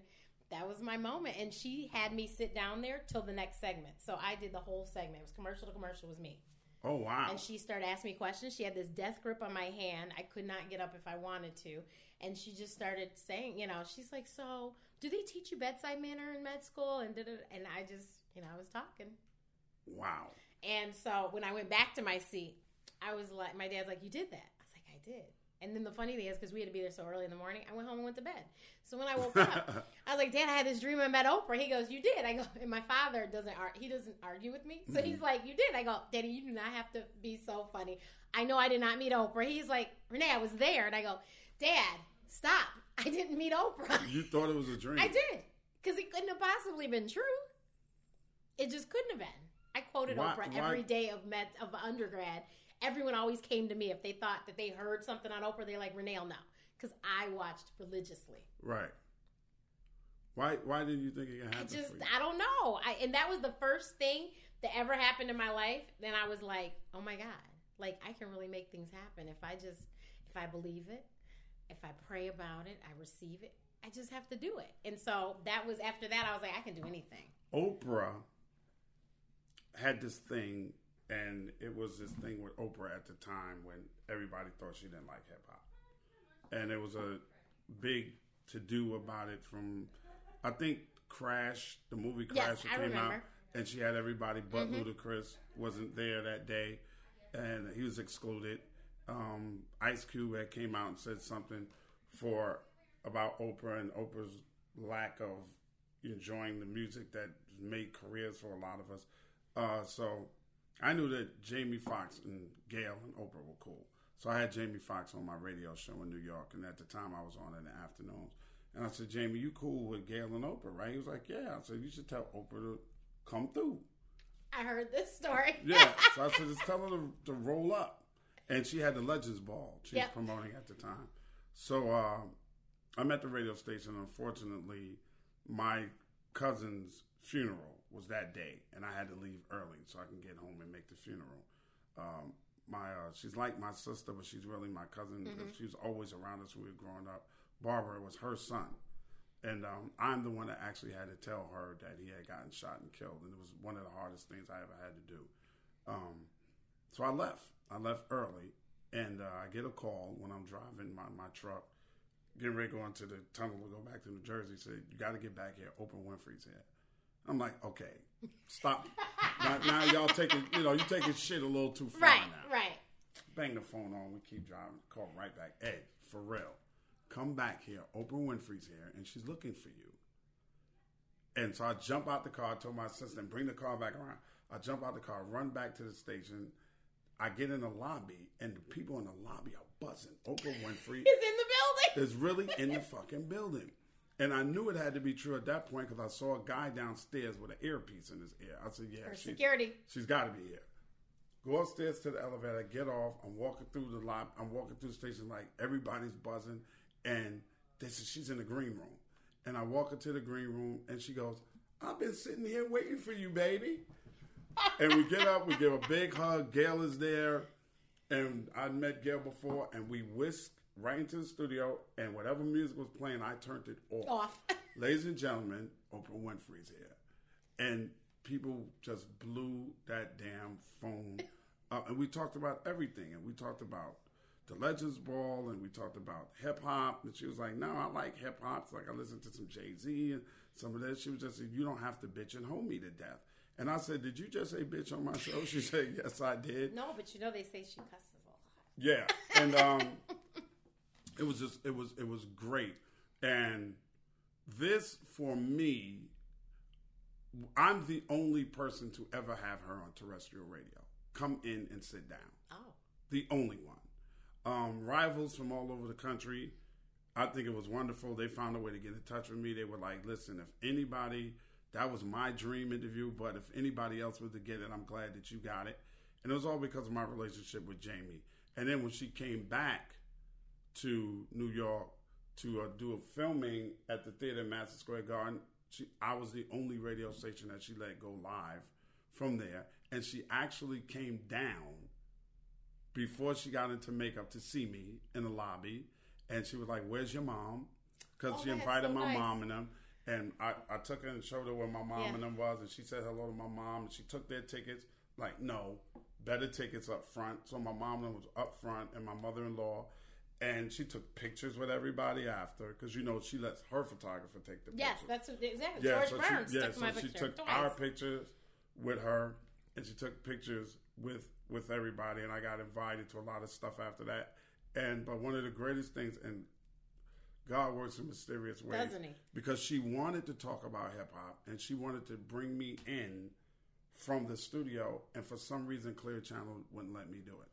that was my moment. And she had me sit down there till the next segment. So I did the whole segment. It was commercial to commercial. Was me. Oh wow! And she started asking me questions. She had this death grip on my hand. I could not get up if I wanted to. And she just started saying, you know, she's like, "So, do they teach you bedside manner in med school?" And did and I just, you know, I was talking. Wow. And so when I went back to my seat, I was like, my dad's like, "You did that?" I was like, "I did." And then the funny thing is, because we had to be there so early in the morning, I went home and went to bed. So when I woke up, I was like, "Dad, I had this dream I met Oprah." He goes, "You did?" I go, and my father doesn't ar- he doesn't argue with me, so mm-hmm. he's like, "You did?" I go, "Daddy, you do not have to be so funny. I know I did not meet Oprah." He's like, "Renee, I was there," and I go, "Dad, stop! I didn't meet Oprah." You thought it was a dream. I did because it couldn't have possibly been true. It just couldn't have been. I quoted Why- Oprah why- every day of med of undergrad. Everyone always came to me if they thought that they heard something on Oprah. They're like, Renee, no, because I watched religiously. Right. Why? Why didn't you think it could I happen? just? I don't know. I and that was the first thing that ever happened in my life. Then I was like, oh my god, like I can really make things happen if I just, if I believe it, if I pray about it, I receive it. I just have to do it. And so that was after that. I was like, I can do anything. Oprah had this thing, and it was this thing with Oprah at the time when everybody thought she didn't like hip hop, and there was a big to do about it from, I think Crash, the movie Crash Yes, that came out, and she had everybody but mm-hmm. Ludacris wasn't there that day, and he was excluded. Um, Ice Cube had came out and said something for about Oprah and Oprah's lack of enjoying the music that made careers for a lot of us. Uh, so I knew that Jamie Foxx and Gayle and Oprah were cool. So I had Jamie Foxx on my radio show in New York, and at the time I was on in the afternoons. And I said, Jamie, you cool with Gayle and Oprah, right? He was like, Yeah. I said, You should tell Oprah to come through. I heard this story. Yeah. so I said, Just tell her to, to roll up. And she had the Legends Ball she Yep. was promoting at the time. So uh, I'm at the radio station. Unfortunately, my cousin's funeral was that day, and I had to leave early so I can get home and make the funeral. Um, my uh, she's like my sister, but she's really my cousin. She was always around us when we were growing up. Barbara was her son, and um, I'm the one that actually had to tell her that he had gotten shot and killed, and it was one of the hardest things I ever had to do. Um, so I left. I left early, and uh, I get a call when I'm driving my, my truck, getting ready to go into the tunnel to go back to New Jersey. Said you got to get back here. Oprah Winfrey's here. I'm like, okay, stop. now, now y'all taking, you know, you taking shit a little too far Right, now. right. Bang the phone on. We keep driving. Call right back. Hey, for real, come back here. Oprah Winfrey's here, and she's looking for you. And so I jump out the car. Told my assistant, bring the car back around. I jump out the car, run back to the station. I get in the lobby, and the people in the lobby are buzzing. Oprah Winfrey is in the building. is really in the fucking building. And I knew it had to be true at that point because I saw a guy downstairs with an earpiece in his ear. I said, "Yeah, she- security. she's got to be here." Go upstairs to the elevator, get off. I'm walking through the lobby. I'm walking through the station like everybody's buzzing, and they said she's in the green room. And I walk into the green room, and she goes, "I've been sitting here waiting for you, baby." And we get up, we give a big hug. Gayle is there, and I'd met Gayle before, and we whisked right into the studio, and whatever music was playing, I turned it off. Off. Ladies and gentlemen, Oprah Winfrey's here, and people just blew that damn phone up. And we talked about everything, and we talked about the Legends Ball, and we talked about hip hop. And she was like, "No, I like hip hop. It's like I listened to some Jay Z and some of that." She was just, like, "You don't have to bitch and hold me to death." And I said, "Did you just say bitch on my show?" She said, "Yes, I did." No, but you know they say she cusses a lot. Yeah, and um, it was just it was it was great, and this for me, I'm the only person to ever have her on terrestrial radio. Come in and sit down. Oh. The only one. Um, rivals from all over the country. I think it was wonderful. They found a way to get in touch with me. They were like, "Listen, if anybody." That was my dream interview, but if anybody else was to get it, I'm glad that you got it. And it was all because of my relationship with Jamie. And then when she came back to New York to uh, do a filming at the theater in Madison Square Garden, she, I was the only radio station that she let go live from there. And she actually came down before she got into makeup to see me in the lobby. And she was like, Where's your mom? Because Oh, she invited so my nice. mom and them. And I, I took her and showed her where my mom Yeah. and them was. And she said hello to my mom. And she took their tickets. Like, no, better tickets up front. So my mom was up front and my mother in law. And she took pictures with everybody after because you know she lets her photographer take the Yes, pictures. that's what, exactly. Yeah, George so Burns she, yeah, took so she took twice. our pictures with her, and she took pictures with with everybody, and I got invited to a lot of stuff after that. And but one of the greatest things, and God works in mysterious ways, Doesn't he? Because she wanted to talk about hip hop, and she wanted to bring me in from the studio, and for some reason, Clear Channel wouldn't let me do it.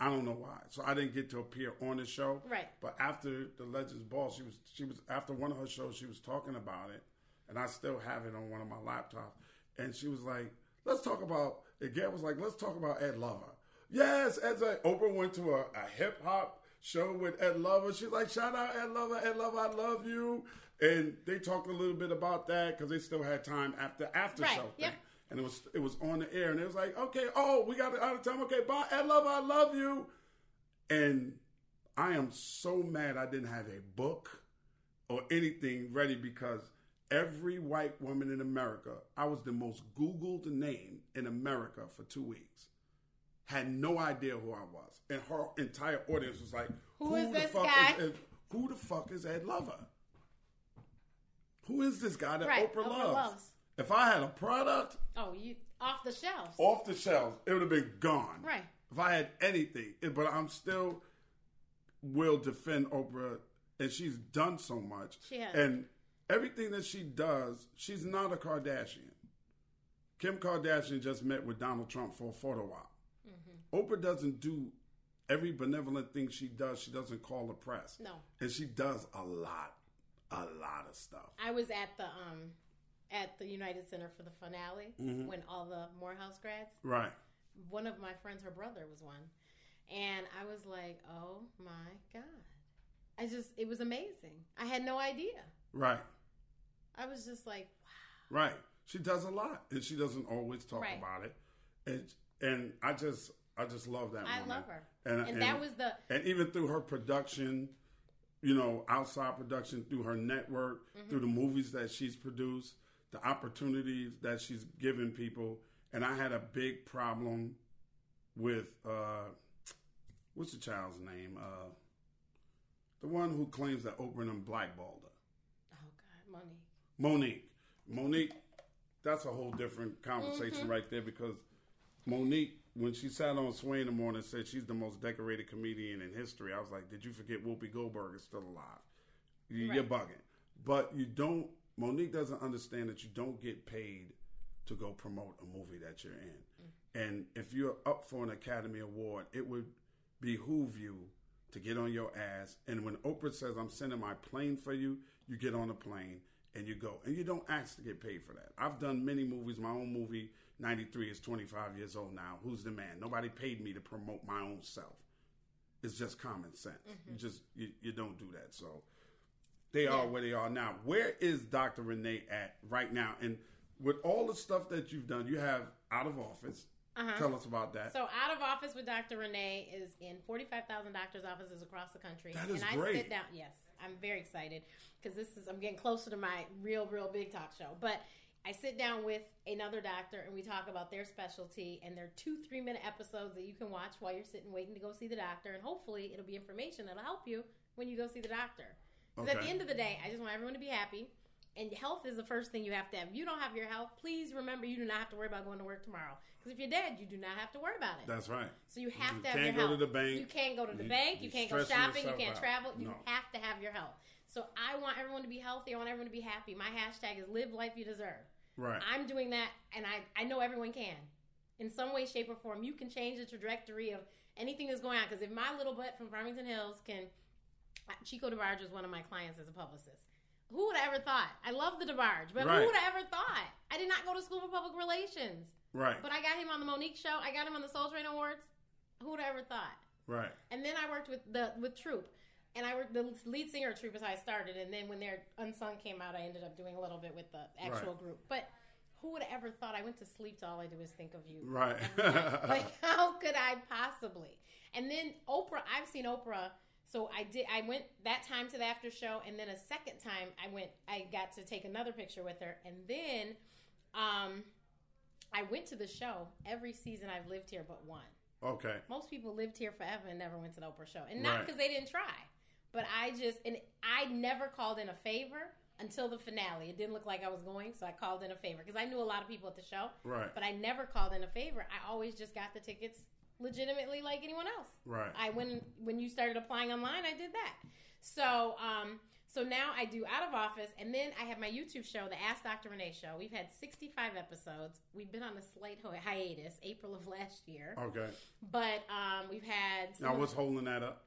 I don't know why. So I didn't get to appear on the show. Right. But after the Legends Ball, she was she was after one of her shows, she was talking about it, and I still have it on one of my laptops. And she was like, "Let's talk about." Again, was like, "Let's talk about Ed Lover." Yes, Ed's like Oprah went to a, a hip hop show with Ed Lover. She's like, "Shout out Ed Lover, Ed Lover, I love you." And they talked a little bit about that because they still had time after after Right, show thing yep. and it was it was on the air, and it was like, okay, oh, we got it out of time. Okay, bye, Ed Lover, I love you. And I am so mad I didn't have a book or anything ready because every white woman in America, I was the most Googled name in America for two weeks. Had no idea who I was, and her entire audience was like, Who is the this fuck guy?" Is, Ed- who the fuck is Ed Lover? Who is this guy that Right, Oprah, Oprah loves? loves. If I had a product, Oh, you off the shelves. off the shelves, it would have been gone. Right. If I had anything, It- but I'm still will defend Oprah, and she's done so much. She has. And everything that she does, she's not a Kardashian. Kim Kardashian just met with Donald Trump for a photo op. Oprah doesn't do every benevolent thing she does. She doesn't call the press. No. and she does a lot, a lot of stuff. I was at the um at the United Center for the finale Mm-hmm. when all the Morehouse grads. Right. One of my friends, her brother was one, and I was like, "Oh my god!" I just it was amazing. I had no idea. Right. I was just like, "Wow." Right. She does a lot, and she doesn't always talk Right. about it. And and I just I just love that. Woman. I woman. love her. And, And that was the- and even through her production, you know, outside production, through her network, Mm-hmm. through the movies that she's produced, the opportunities that she's given people. And I had a big problem with uh, what's the child's name? Uh, the one who claims that Oprah and blackballed her. Oh God, money. Mo'Nique. Mo'Nique, that's a whole different conversation right there because Mo'Nique, when she sat on Sway in the morning and said she's the most decorated comedian in history, I was like, did you forget Whoopi Goldberg is still alive? You- You're bugging. But you don't, Mo'Nique doesn't understand that you don't get paid to go promote a movie that you're in. Mm-hmm. And if you're up for an Academy Award, it would behoove you to get on your ass. And when Oprah says, I'm sending my plane for you, you get on a plane and you go. And you don't ask to get paid for that. I've done many movies. My own movie, 93, is 25 years old now. Who's the man? Nobody paid me to promote my own self. It's just common sense. You mm-hmm. just, you, you don't do that. So they are where they are now. Where is Dr. Renee at right now? And with all the stuff that you've done, you have Out of Office. Uh-huh. Tell us about that. So out of office with Dr. Renee is in 45,000 doctors' offices across the country. That is and I great. sit down, yes, I'm very excited because this is, I'm getting closer to my real, real big talk show. But I sit down with another doctor and we talk about their specialty and they're two, three minute episodes that you can watch while you're sitting waiting to go see the doctor. And hopefully it'll be information that'll help you when you go see the doctor. Because at the end of the day, I just want everyone to be happy. And health is the first thing you have to have. If you don't have your health, please remember you do not have to worry about going to work tomorrow. Because if you're dead, you do not have to worry about it. That's right. So you have You to have can't your go to health. the bank. You can't go to the You- bank. You you can't go shopping. You can't out. travel. You No. have to have your health. So I want everyone to be healthy. I want everyone to be happy. My hashtag is live life you deserve. Right. I'm doing that, and I, I know everyone can. In some way, shape, or form, you can change the trajectory of anything that's going on. Because if my little butt from Farmington Hills can. Chico DeBarge was one of my clients as a publicist. Who would have ever thought? I love the DeBarge, but Right. who would have ever thought? I did not go to school for public relations. right. But I got him on the Mo'Nique show. I got him on the Soul Train Awards. Who would have ever thought? right. And then I worked with the with Troop, and I worked the lead singer of Troop is how I started. And then when their Unsung came out, I ended up doing a little bit with the actual Right. group. But who would have ever thought? I went to sleep to all I do is think of you. Right. like how could I possibly? And then Oprah, I've seen Oprah. So I did. I went that time to the after show, and then a second time I went. I got to take another picture with her, and then um, I went to the show every season I've lived here but one. Okay. Most people lived here forever and never went to the Oprah show, and not Right. because they didn't try, but I just and I never called in a favor until the finale. It didn't look like I was going, so I called in a favor because I knew a lot of people at the show. Right. But I never called in a favor. I always just got the tickets legitimately like anyone else. Right. I when when you started applying online, I did that. So um so now I do out of office, and then I have my YouTube show, the Ask Dr. Renee Show. We've had 65 episodes. We've been on a slight hi- hiatus, April of last year, Okay. but um, we've had Now, what's holding that up?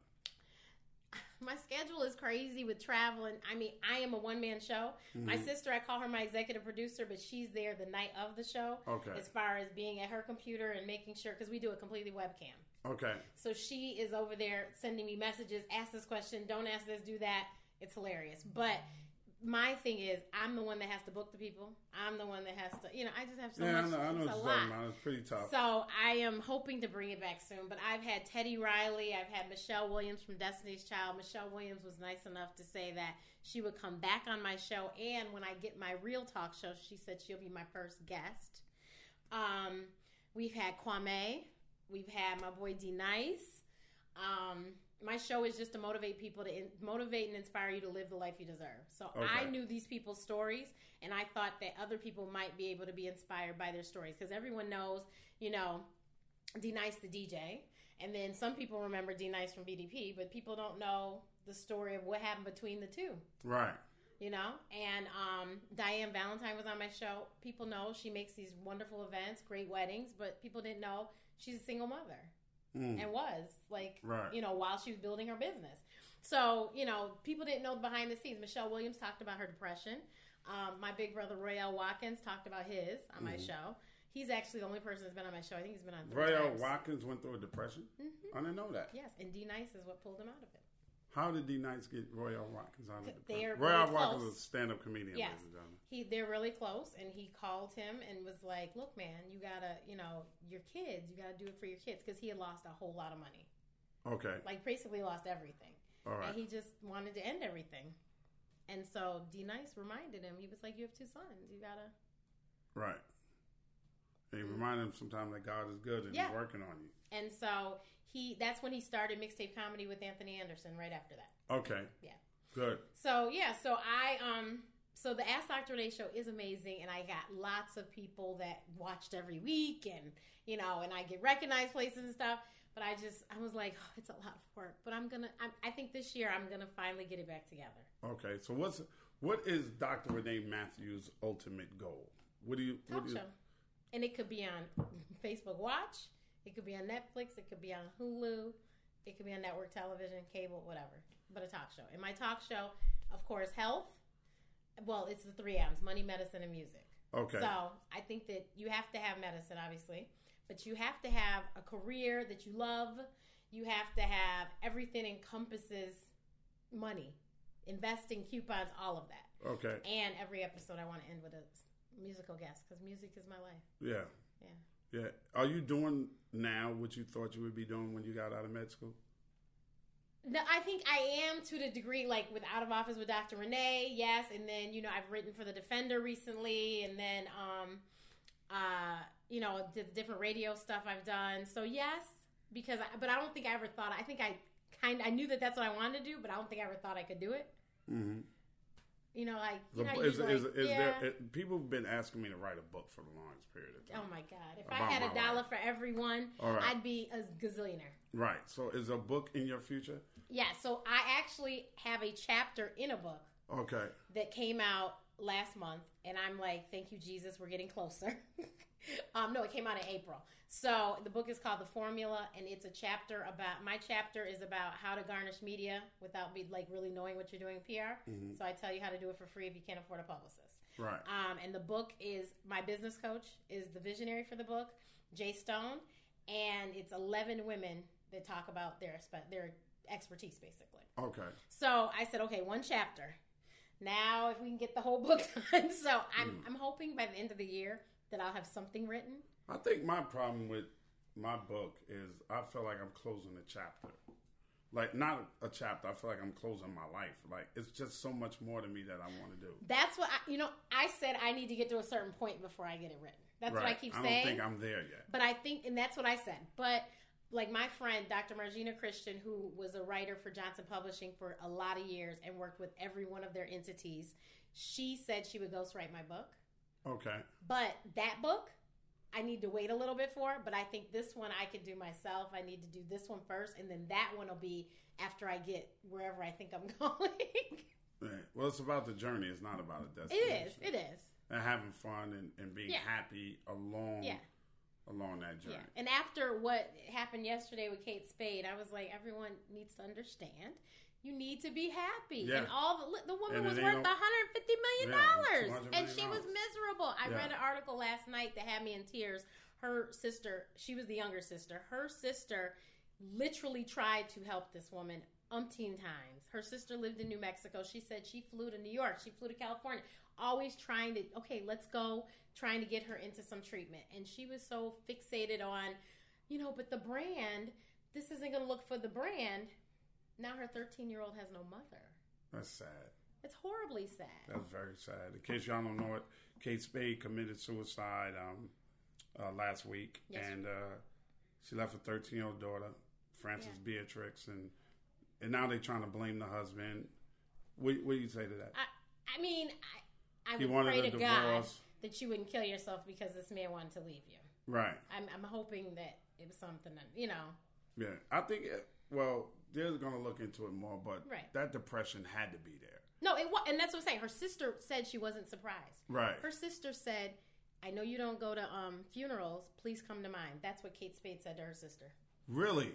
My schedule is crazy with travel and i mean i am a one-man show Mm-hmm. my sister i call her my executive producer but she's there the night of the show Okay. as far as being at her computer and making sure because we do it completely webcam Okay. so she is over there sending me messages ask this question don't ask this do that it's hilarious but my thing is i'm the one that has to book the people i'm the one that has to you know i just have so yeah, I much know. I know it's a lot about. It's pretty tough. so I am hoping to bring it back soon. But I've had Teddy Riley, I've had Michelle Williams from Destiny's Child. Michelle Williams was nice enough to say that she would come back on my show, and when I get my real talk show, she said she'll be my first guest. Um, we've had Kwame, we've had my boy D Nice. Um, my show is just to motivate people to in, motivate and inspire you to live the life you deserve. So I knew these people's stories, and I thought that other people might be able to be inspired by their stories because everyone knows, you know, D Nice the DJ, and then some people remember D Nice from BDP, but people don't know the story of what happened between the two. Right. you know? And um, Diann Valentine was on my show. People know she makes these wonderful events great weddings but people didn't know she's a single mother Mm. and was like Right. you know while she was building her business so you know people didn't know behind the scenes michelle williams talked about her depression um, my big brother royale watkins talked about his on my show he's actually the only person that's been on my show i think he's been on three Royale times. Watkins went through a depression. I didn't know that. yes and d nice is what pulled him out of it How did D Nice get Royale Watkins out of the They are Royale really Watkins close. is a stand-up comedian. Yes, ladies and gentlemen. he they're really close, and he called him and was like, "Look, man, you gotta, you know, your kids, you gotta do it for your kids," because he had lost a whole lot of money, Okay. like basically lost everything, All right. and he just wanted to end everything. And so D Nice reminded him, he was like, "You have two sons, you gotta." Right. And you mm-hmm. remind him sometimes that God is good and. Yeah. He's working on you. And so he, that's when he started mixtape comedy with Anthony Anderson. Right after that, Okay. yeah. Good. So yeah, so I um so the Ask Dr. Renee show is amazing, and I got lots of people that watched every week, and you know, and I get recognized places and stuff. But I just I was like, oh, it's a lot of work. But I'm gonna I'm, I think this year I'm gonna finally get it back together. Okay. So what's what is Dr. Renee Matthews' ultimate goal? What do you? Talk what do you show, and it could be on Facebook Watch, it could be on Netflix, it could be on Hulu, it could be on network television, cable, whatever. But a talk show. And my talk show, of course, health. Well, it's the three M's: money, medicine, and music. Okay. So I think that you have to have medicine, obviously, but you have to have a career that you love. You have to have everything encompasses money, investing, coupons, all of that. Okay. And every episode, I want to end with a musical guest because music is my life. Yeah. Yeah. Yeah. Are you doing now what you thought you would be doing when you got out of med school? No, I think I am to the degree like with Out of Office with Dr. Renee, yes, and then you know I've written for the Defender recently, and then um, uh, you know the different radio stuff I've done. So yes, because I, but I don't think I ever thought. I think I kind I knew that that's what I wanted to do, but I don't think I ever thought I could do it. Mm-hmm. You know, like you know, how is, is, like, is yeah. there, people have been asking me to write a book for the longest period of time. Oh my God! If I had a dollar life. for everyone, right. I'd be a gazillionaire. Right. So is a book in your future? Yeah. So I actually have a chapter in a book Okay. that came out last month, and I'm like, thank you, Jesus, we're getting closer. um, no, it came out in April. So the book is called The Formula, and it's a chapter about my chapter is about how to garnish media without be like really knowing what you're doing in PR. So I tell you how to do it for free if you can't afford a publicist. Right. Um, and the book is my business coach is the visionary for the book, Jay Stone, and it's 11 women that talk about their their expertise basically. Okay. So I said, okay, one chapter. Now, if we can get the whole book done, so I'm Hmm. I'm hoping by the end of the year that I'll have something written. I think my problem with my book is I feel like I'm closing a chapter. like not a chapter. I feel like I'm closing my life. Like it's just so much more to me that I want to do. That's what I, you know. I said I need to get to a certain point before I get it written. That's what I keep saying. I don't think I'm there yet. But I think, and that's what I said. But like my friend, Dr. Margena Christian, who was a writer for Johnson Publishing for a lot of years and worked with every one of their entities, she said she would ghostwrite my book. Okay. But that book, I need to wait a little bit for. But I think this one I can do myself. I need to do this one first, and then that one will be after I get wherever I think I'm going. Right. Well, it's about the journey. It's not about a destination. is. It is. And having fun and, and being Yeah. happy along Yeah. along that journey. Yeah. And after what happened yesterday with Kate Spade, I was like, everyone needs to understand. You need to be happy, Yeah. and all the the woman was worth no- 150 million Yeah, dollars, $200 and she was miserable. I Yeah. read an article last night that had me in tears. Her sister, she was the younger sister. Her sister literally tried to help this woman umpteen times. Her sister lived in New Mexico. She said she flew to New York. She flew to California. Always trying to, okay, let's go, trying to get her into some treatment. And she was so fixated on, you know, but the brand, this isn't going to look for the brand. Now her 13 year old has no mother. That's sad. It's horribly sad. That's very sad. In case y'all don't know it, Kate Spade committed suicide um, uh, last week, Yes. and uh, she left a 13 year old daughter, Frances Yeah. Beatrix, and and now they're trying to blame the husband. What, what do you say to that? I, I mean, I, I He would wanted pray a to God that you wouldn't kill yourself because this man wanted to leave you. right. I'm, I'm hoping that it was something that, you know, Yeah. I think. It, well, they're going to look into it more, but Right. that depression had to be there. No, it was, and that's what I'm saying. Her sister said she wasn't surprised. Right. Her sister said, "I know you don't go to um, funerals. Please come to mine." That's what Kate Spade said to her sister. Really.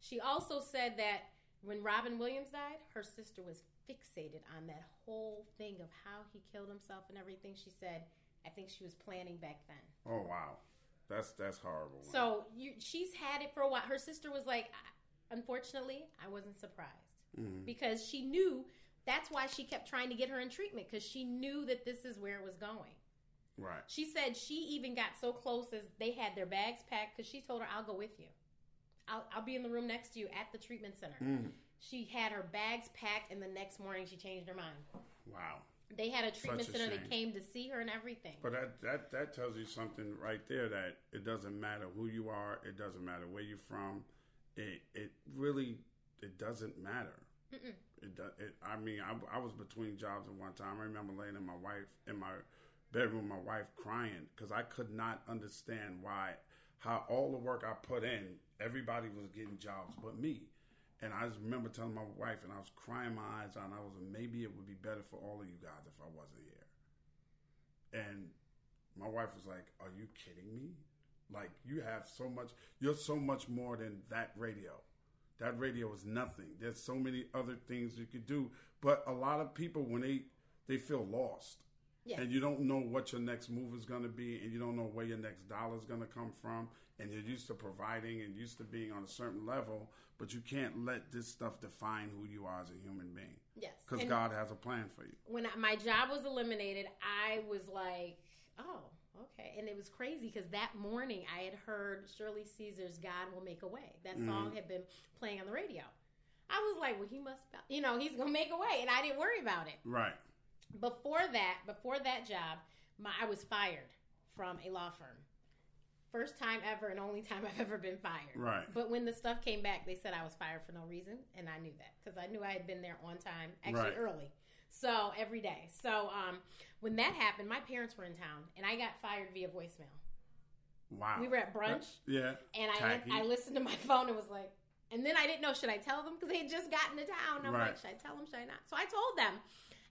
She also said that when Robin Williams died, her sister was fixated on that whole thing of how he killed himself and everything. She said, "I think she was planning back then." Oh wow. That's that's horrible. So you, she's had it for a while. Her sister was like, "I- "Unfortunately, I wasn't surprised mm-hmm. because she knew." That's why she kept trying to get her in treatment because she knew that this is where it was going. right. She said she even got so close as they had their bags packed because she told her, I'll go with you. I'll, I'll be in the room next to you at the treatment center. Mm. She had her bags packed, and the next morning she changed her mind. Wow. They had a treatment a center shame. that came to see her and everything. But that, that that tells you something right there that it doesn't matter who you are, it doesn't matter where you're from. It it really it doesn't matter. It, do, it I mean I, I was between jobs at one time. I remember laying in my wife in my bedroom, my wife crying because I could not understand why how all the work I put in, everybody was getting jobs but me. And I just remember telling my wife, and I was crying my eyes out. And I was like, maybe it would be better for all of you guys if I wasn't here. And my wife was like, Are you kidding me? Like, you have so much, you're so much more than that radio. That radio is nothing. There's so many other things you could do. But a lot of people, when they, they feel lost, Yes. and you don't know what your next move is going to be, and you don't know where your next dollar is going to come from, and you're used to providing and used to being on a certain level, but you can't let this stuff define who you are as a human being. Yes. Because God has a plan for you. when I, my job was eliminated, I was like, oh, okay. And it was crazy because that morning I had heard Shirley Caesar's God Will Make a Way. That mm-hmm. song had been playing on the radio. I was like, well, he must, you know, he's going to make a way. And I didn't worry about it. Right. Before that, before that job, my, I was fired from a law firm. First time ever and only time I've ever been fired. Right. But when the stuff came back, they said I was fired for no reason, and I knew that because I knew I had been there on time, actually Right. early. So every day. So um, when that happened, my parents were in town, and I got fired via voicemail. Wow. We were at brunch, Yeah. and I Tacky. I listened to my phone and was like, and then I didn't know should I tell them because they had just gotten to town. I'm Right. like, should I tell them? Should I not? So I told them,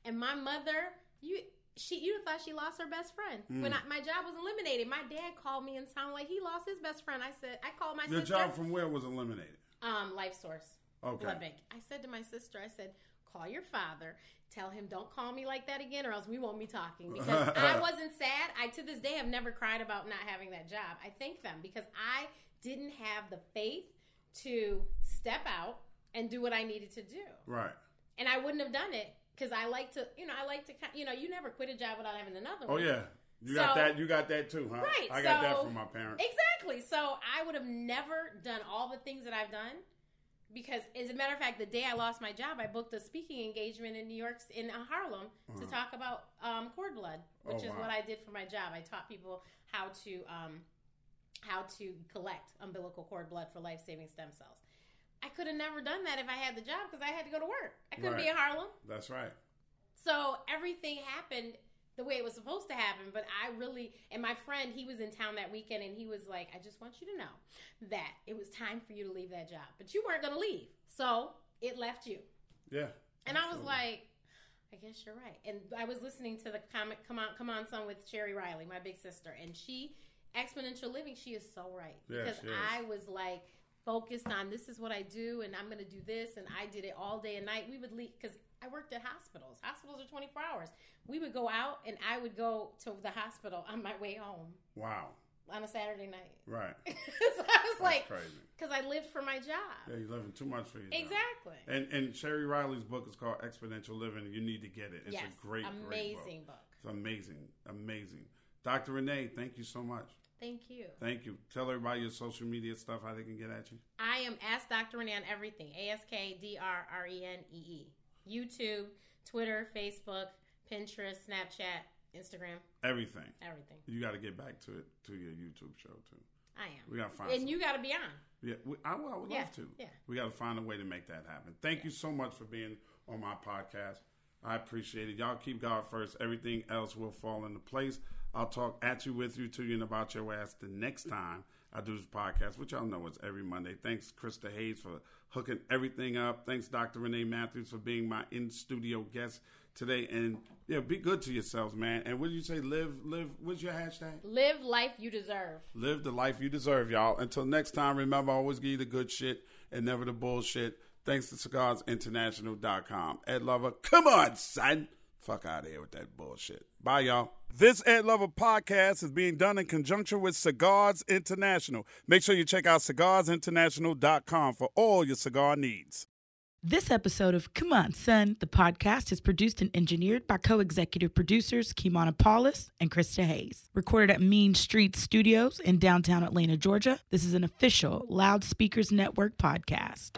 and my mother, you. She, you thought she lost her best friend Hmm. when I, my job was eliminated. My dad called me and sounded like he lost his best friend. I said, I called my Your sister. job from where was eliminated? Um, Life Source. Okay. I said to my sister, I said, call your father, tell him don't call me like that again, or else we won't be talking. Because I wasn't sad. I to this day have never cried about not having that job. I thank them because I didn't have the faith to step out and do what I needed to do, Right. and I wouldn't have done it because I like to, you know, I like to, you know, you never quit a job without having another Oh one. yeah. You So- got that. You got that too, huh? Right. I got that from my parents. Exactly. So I would have never done all the things that I've done because as a matter of fact, the day I lost my job, I booked a speaking engagement in New York, in Harlem, to talk about um, cord blood, which Uh-huh. Oh, is wow. what I did for my job. I taught people how to um, how to collect umbilical cord blood for life saving stem cells. I could have never done that if I had the job because I had to go to work. I couldn't be in Harlem. That's right. So everything happened the way it was supposed to happen. But I really, and my friend, he was in town that weekend and he was like, I just want you to know that it was time for you to leave that job. But you weren't going to leave. So it left you. Yeah. And I was like, I guess you're right. And I was listening to the comic Come On Come On song with Sheri Riley, my big sister, and she exponential living, she is so right. Yeah, because. I was like focused on this is what I do and I'm going to do this and I did it all day and night. We would leave cuz I worked at hospitals. Hospitals are 24 hours. We would go out and I would go to the hospital on my way home Wow. on a Saturday night. Right. so I was like crazy. cuz I lived for my job. Yeah, you're living too much for you. Exactly. And and Sheri Riley's book is called Exponential Living. You need to get it. It's yes. a great, great book. amazing book. It's amazing, amazing. Dr. Renee, thank you so much. Thank you. Thank you. Tell everybody your social media stuff, how they can get at you. I am Ask Dr. Renee on everything. A S K D R R E N E E. YouTube, Twitter, Facebook, Pinterest, Snapchat, Instagram, Everything. everything. You got to get back to it to your YouTube show too. I am. We gotta find And some- you got to be on. Yeah, we, I, would- I would Yeah, love to. yeah. We got to find a way to make that happen. Thank you so much for being on my podcast. I appreciate it. Y'all keep God first. Everything else will fall into place. I'll talk at you, with you, to you, and about your ass the next time I do this podcast, which y'all know is every Monday. Thanks, Krista Hayes, for hooking everything up. Thanks, Dr. Renee Matthews, for being my in studio guest today. And yeah, be good to yourselves, man. And what do you say? Live, live. What's your hashtag? Live life you deserve. Live the life you deserve, y'all. Until next time, remember, I always give you the good shit and never the bullshit. Thanks to cigarsinternational.com. Ed Lover, come on, son. Fuck out of here with that bullshit. Bye, y'all. This Ed Lover podcast is being done in conjunction with Cigars International. Make sure you check out cigarsinternational.com for all your cigar needs. This episode of Come On Son, the podcast, is produced and engineered by co executive producers Kimana Paulus and Krista Hayes. Recorded at Mean Street Studios in downtown Atlanta, Georgia, this is an official Loudspeakers Network podcast.